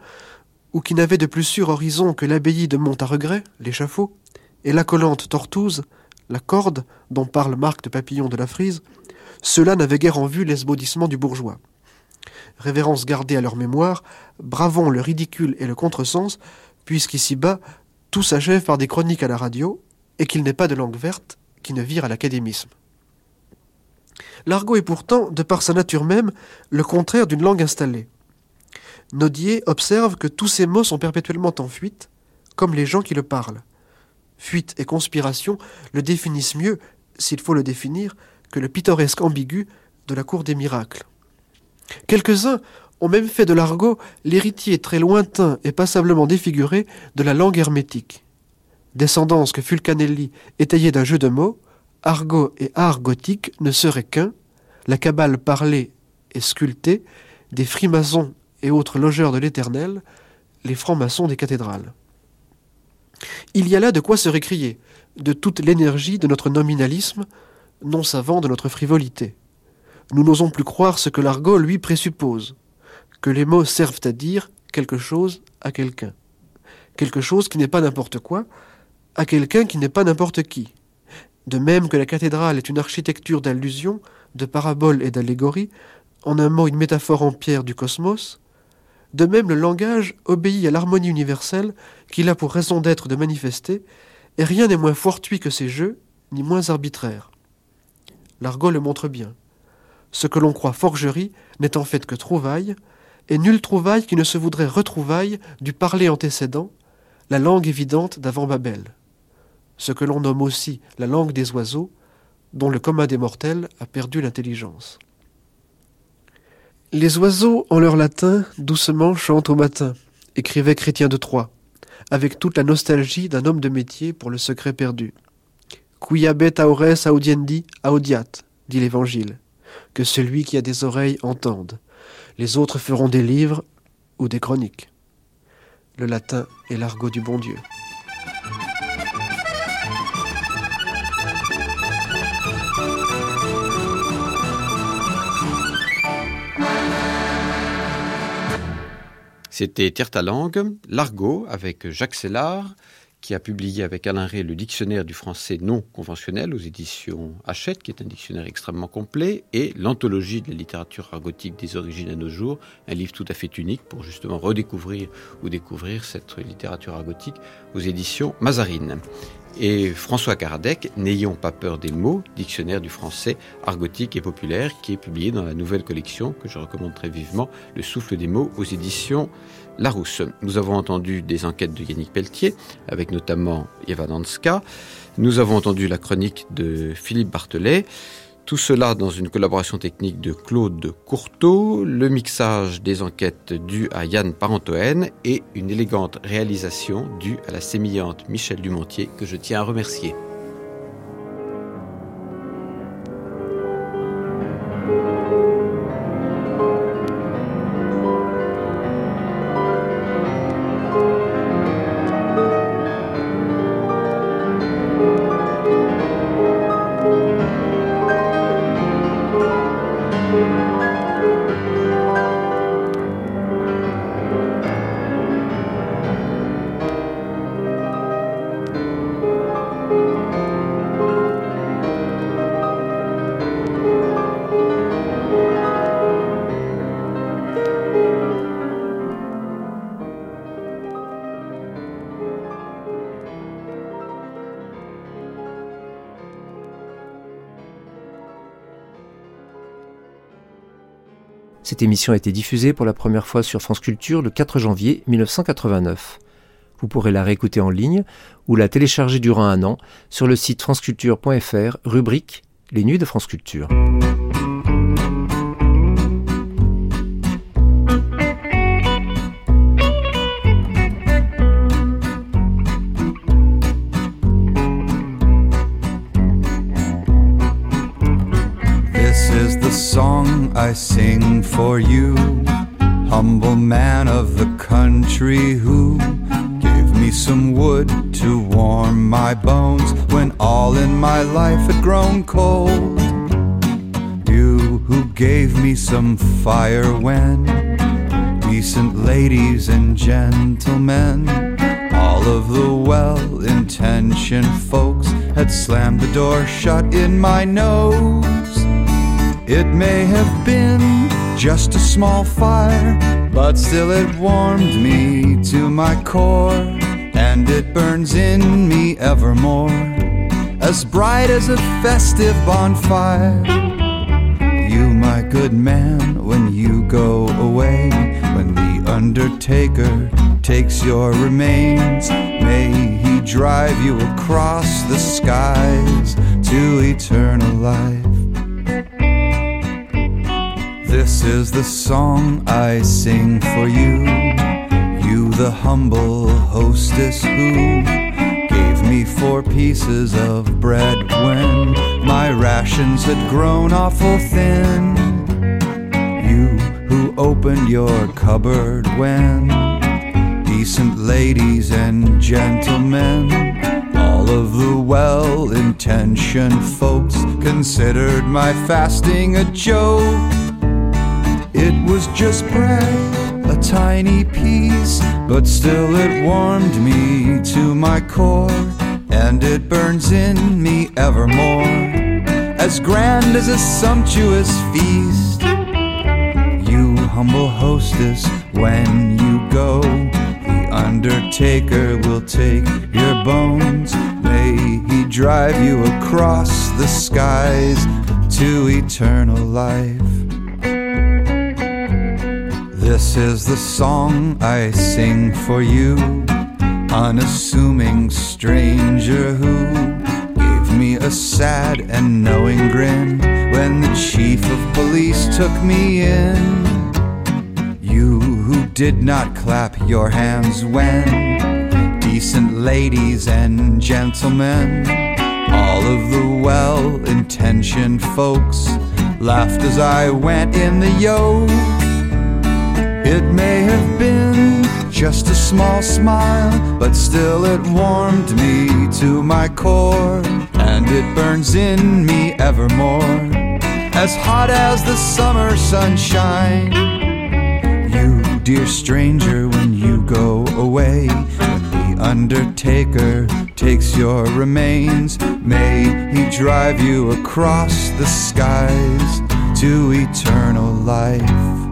ou qui n'avaient de plus sûr horizon que l'abbaye de Mont à regret, l'échafaud, et la collante tortouse, la corde, dont parle Marc de Papillon de la Frise, ceux-là n'avaient guère en vue l'esbaudissement du bourgeois. Révérence gardée à leur mémoire, bravons le ridicule et le contresens, puisqu'ici-bas, tout s'achève par des chroniques à la radio, et qu'il n'est pas de langue verte qui ne vire à l'académisme. L'argot est pourtant, de par sa nature même, le contraire d'une langue installée. Nodier observe que tous ces mots sont perpétuellement en fuite, comme les gens qui le parlent. Fuite et conspiration le définissent mieux, s'il faut le définir, que le pittoresque ambigu de la cour des miracles. Quelques-uns ont même fait de l'argot l'héritier très lointain et passablement défiguré de la langue hermétique. Descendance que Fulcanelli étayait d'un jeu de mots, argot et art gothique ne seraient qu'un, la cabale parlée et sculptée des frimasons et autres logeurs de l'éternel, les francs-maçons des cathédrales. Il y a là de quoi se récrier, de toute l'énergie de notre nominalisme, non savant de notre frivolité. Nous n'osons plus croire ce que l'argot lui présuppose, que les mots servent à dire quelque chose à quelqu'un. Quelque chose qui n'est pas n'importe quoi, à quelqu'un qui n'est pas n'importe qui. De même que la cathédrale est une architecture d'allusions, de paraboles et d'allégories, en un mot une métaphore en pierre du cosmos, de même le langage obéit à l'harmonie universelle qu'il a pour raison d'être de manifester, et rien n'est moins fortuit que ces jeux, ni moins arbitraire. L'argot le montre bien. Ce que l'on croit forgerie n'est en fait que trouvaille, et nulle trouvaille qui ne se voudrait retrouvaille du parler antécédent, la langue évidente d'avant Babel. Ce que l'on nomme aussi la langue des oiseaux, dont le commun des mortels a perdu l'intelligence. Les oiseaux, en leur latin, doucement chantent au matin, écrivait Chrétien de Troyes, avec toute la nostalgie d'un homme de métier pour le secret perdu. Quia aures audiendi audiat, dit l'Évangile, que celui qui a des oreilles entende. Les autres feront des livres ou des chroniques. Le latin est l'argot du bon Dieu. C'était Tire ta langue, l'argot avec Jacques Sellard, qui a publié avec Alain Ré le dictionnaire du français non conventionnel aux éditions Hachette, qui est un dictionnaire extrêmement complet, et l'anthologie de la littérature argotique des origines à nos jours, un livre tout à fait unique pour justement redécouvrir ou découvrir cette littérature argotique aux éditions Mazarine. Et François Kardec, N'ayons pas peur des mots, dictionnaire du français argotique et populaire, qui est publié dans la nouvelle collection que je recommande très vivement, Le souffle des mots aux éditions Larousse. Nous avons entendu des enquêtes de Yannick Pelletier, avec notamment Eva Danska. Nous avons entendu la chronique de Philippe Bartelet. Tout cela dans une collaboration technique de Claude Courteau, le mixage des enquêtes dû à Yann Parentoen et une élégante réalisation due à la sémillante Michel Dumontier que je tiens à remercier. Cette émission a été diffusée pour la première fois sur France Culture le 4 janvier 1989. Vous pourrez la réécouter en ligne ou la télécharger durant un an sur le site franceculture.fr, rubrique Les Nuits de France Culture. Country who gave me some wood to warm my bones when all in my life had grown cold. You who gave me some fire when decent ladies and gentlemen, all of the well intentioned folks had slammed the door shut in my nose. It may have been just a small fire, but still it warmed me to my core, and it burns in me evermore, as bright as a festive bonfire. You, my good man, when you go away, when the undertaker takes your remains, may he drive you across the skies to eternal life. This is the song I sing for you, you, the humble hostess who gave me four pieces of bread when my rations had grown awful thin. You who opened your cupboard when decent ladies and gentlemen, all of the well intentioned folks considered my fasting a joke. It was just bread, a tiny piece, but still it warmed me to my core, and it burns in me evermore, as grand as a sumptuous feast. You humble hostess, when you go, the undertaker will take your bones. May he drive you across the skies to eternal life. This is the song I sing for you, unassuming stranger who gave me a sad and knowing grin when the chief of police took me in. You who did not clap your hands when decent ladies and gentlemen, all of the well intentioned folks, laughed as I went in the yoke. It may have been just a small smile, but still it warmed me to my core, and it burns in me evermore, as hot as the summer sunshine. You, dear stranger, when you go away, when the undertaker takes your remains, may he drive you across the skies to eternal life.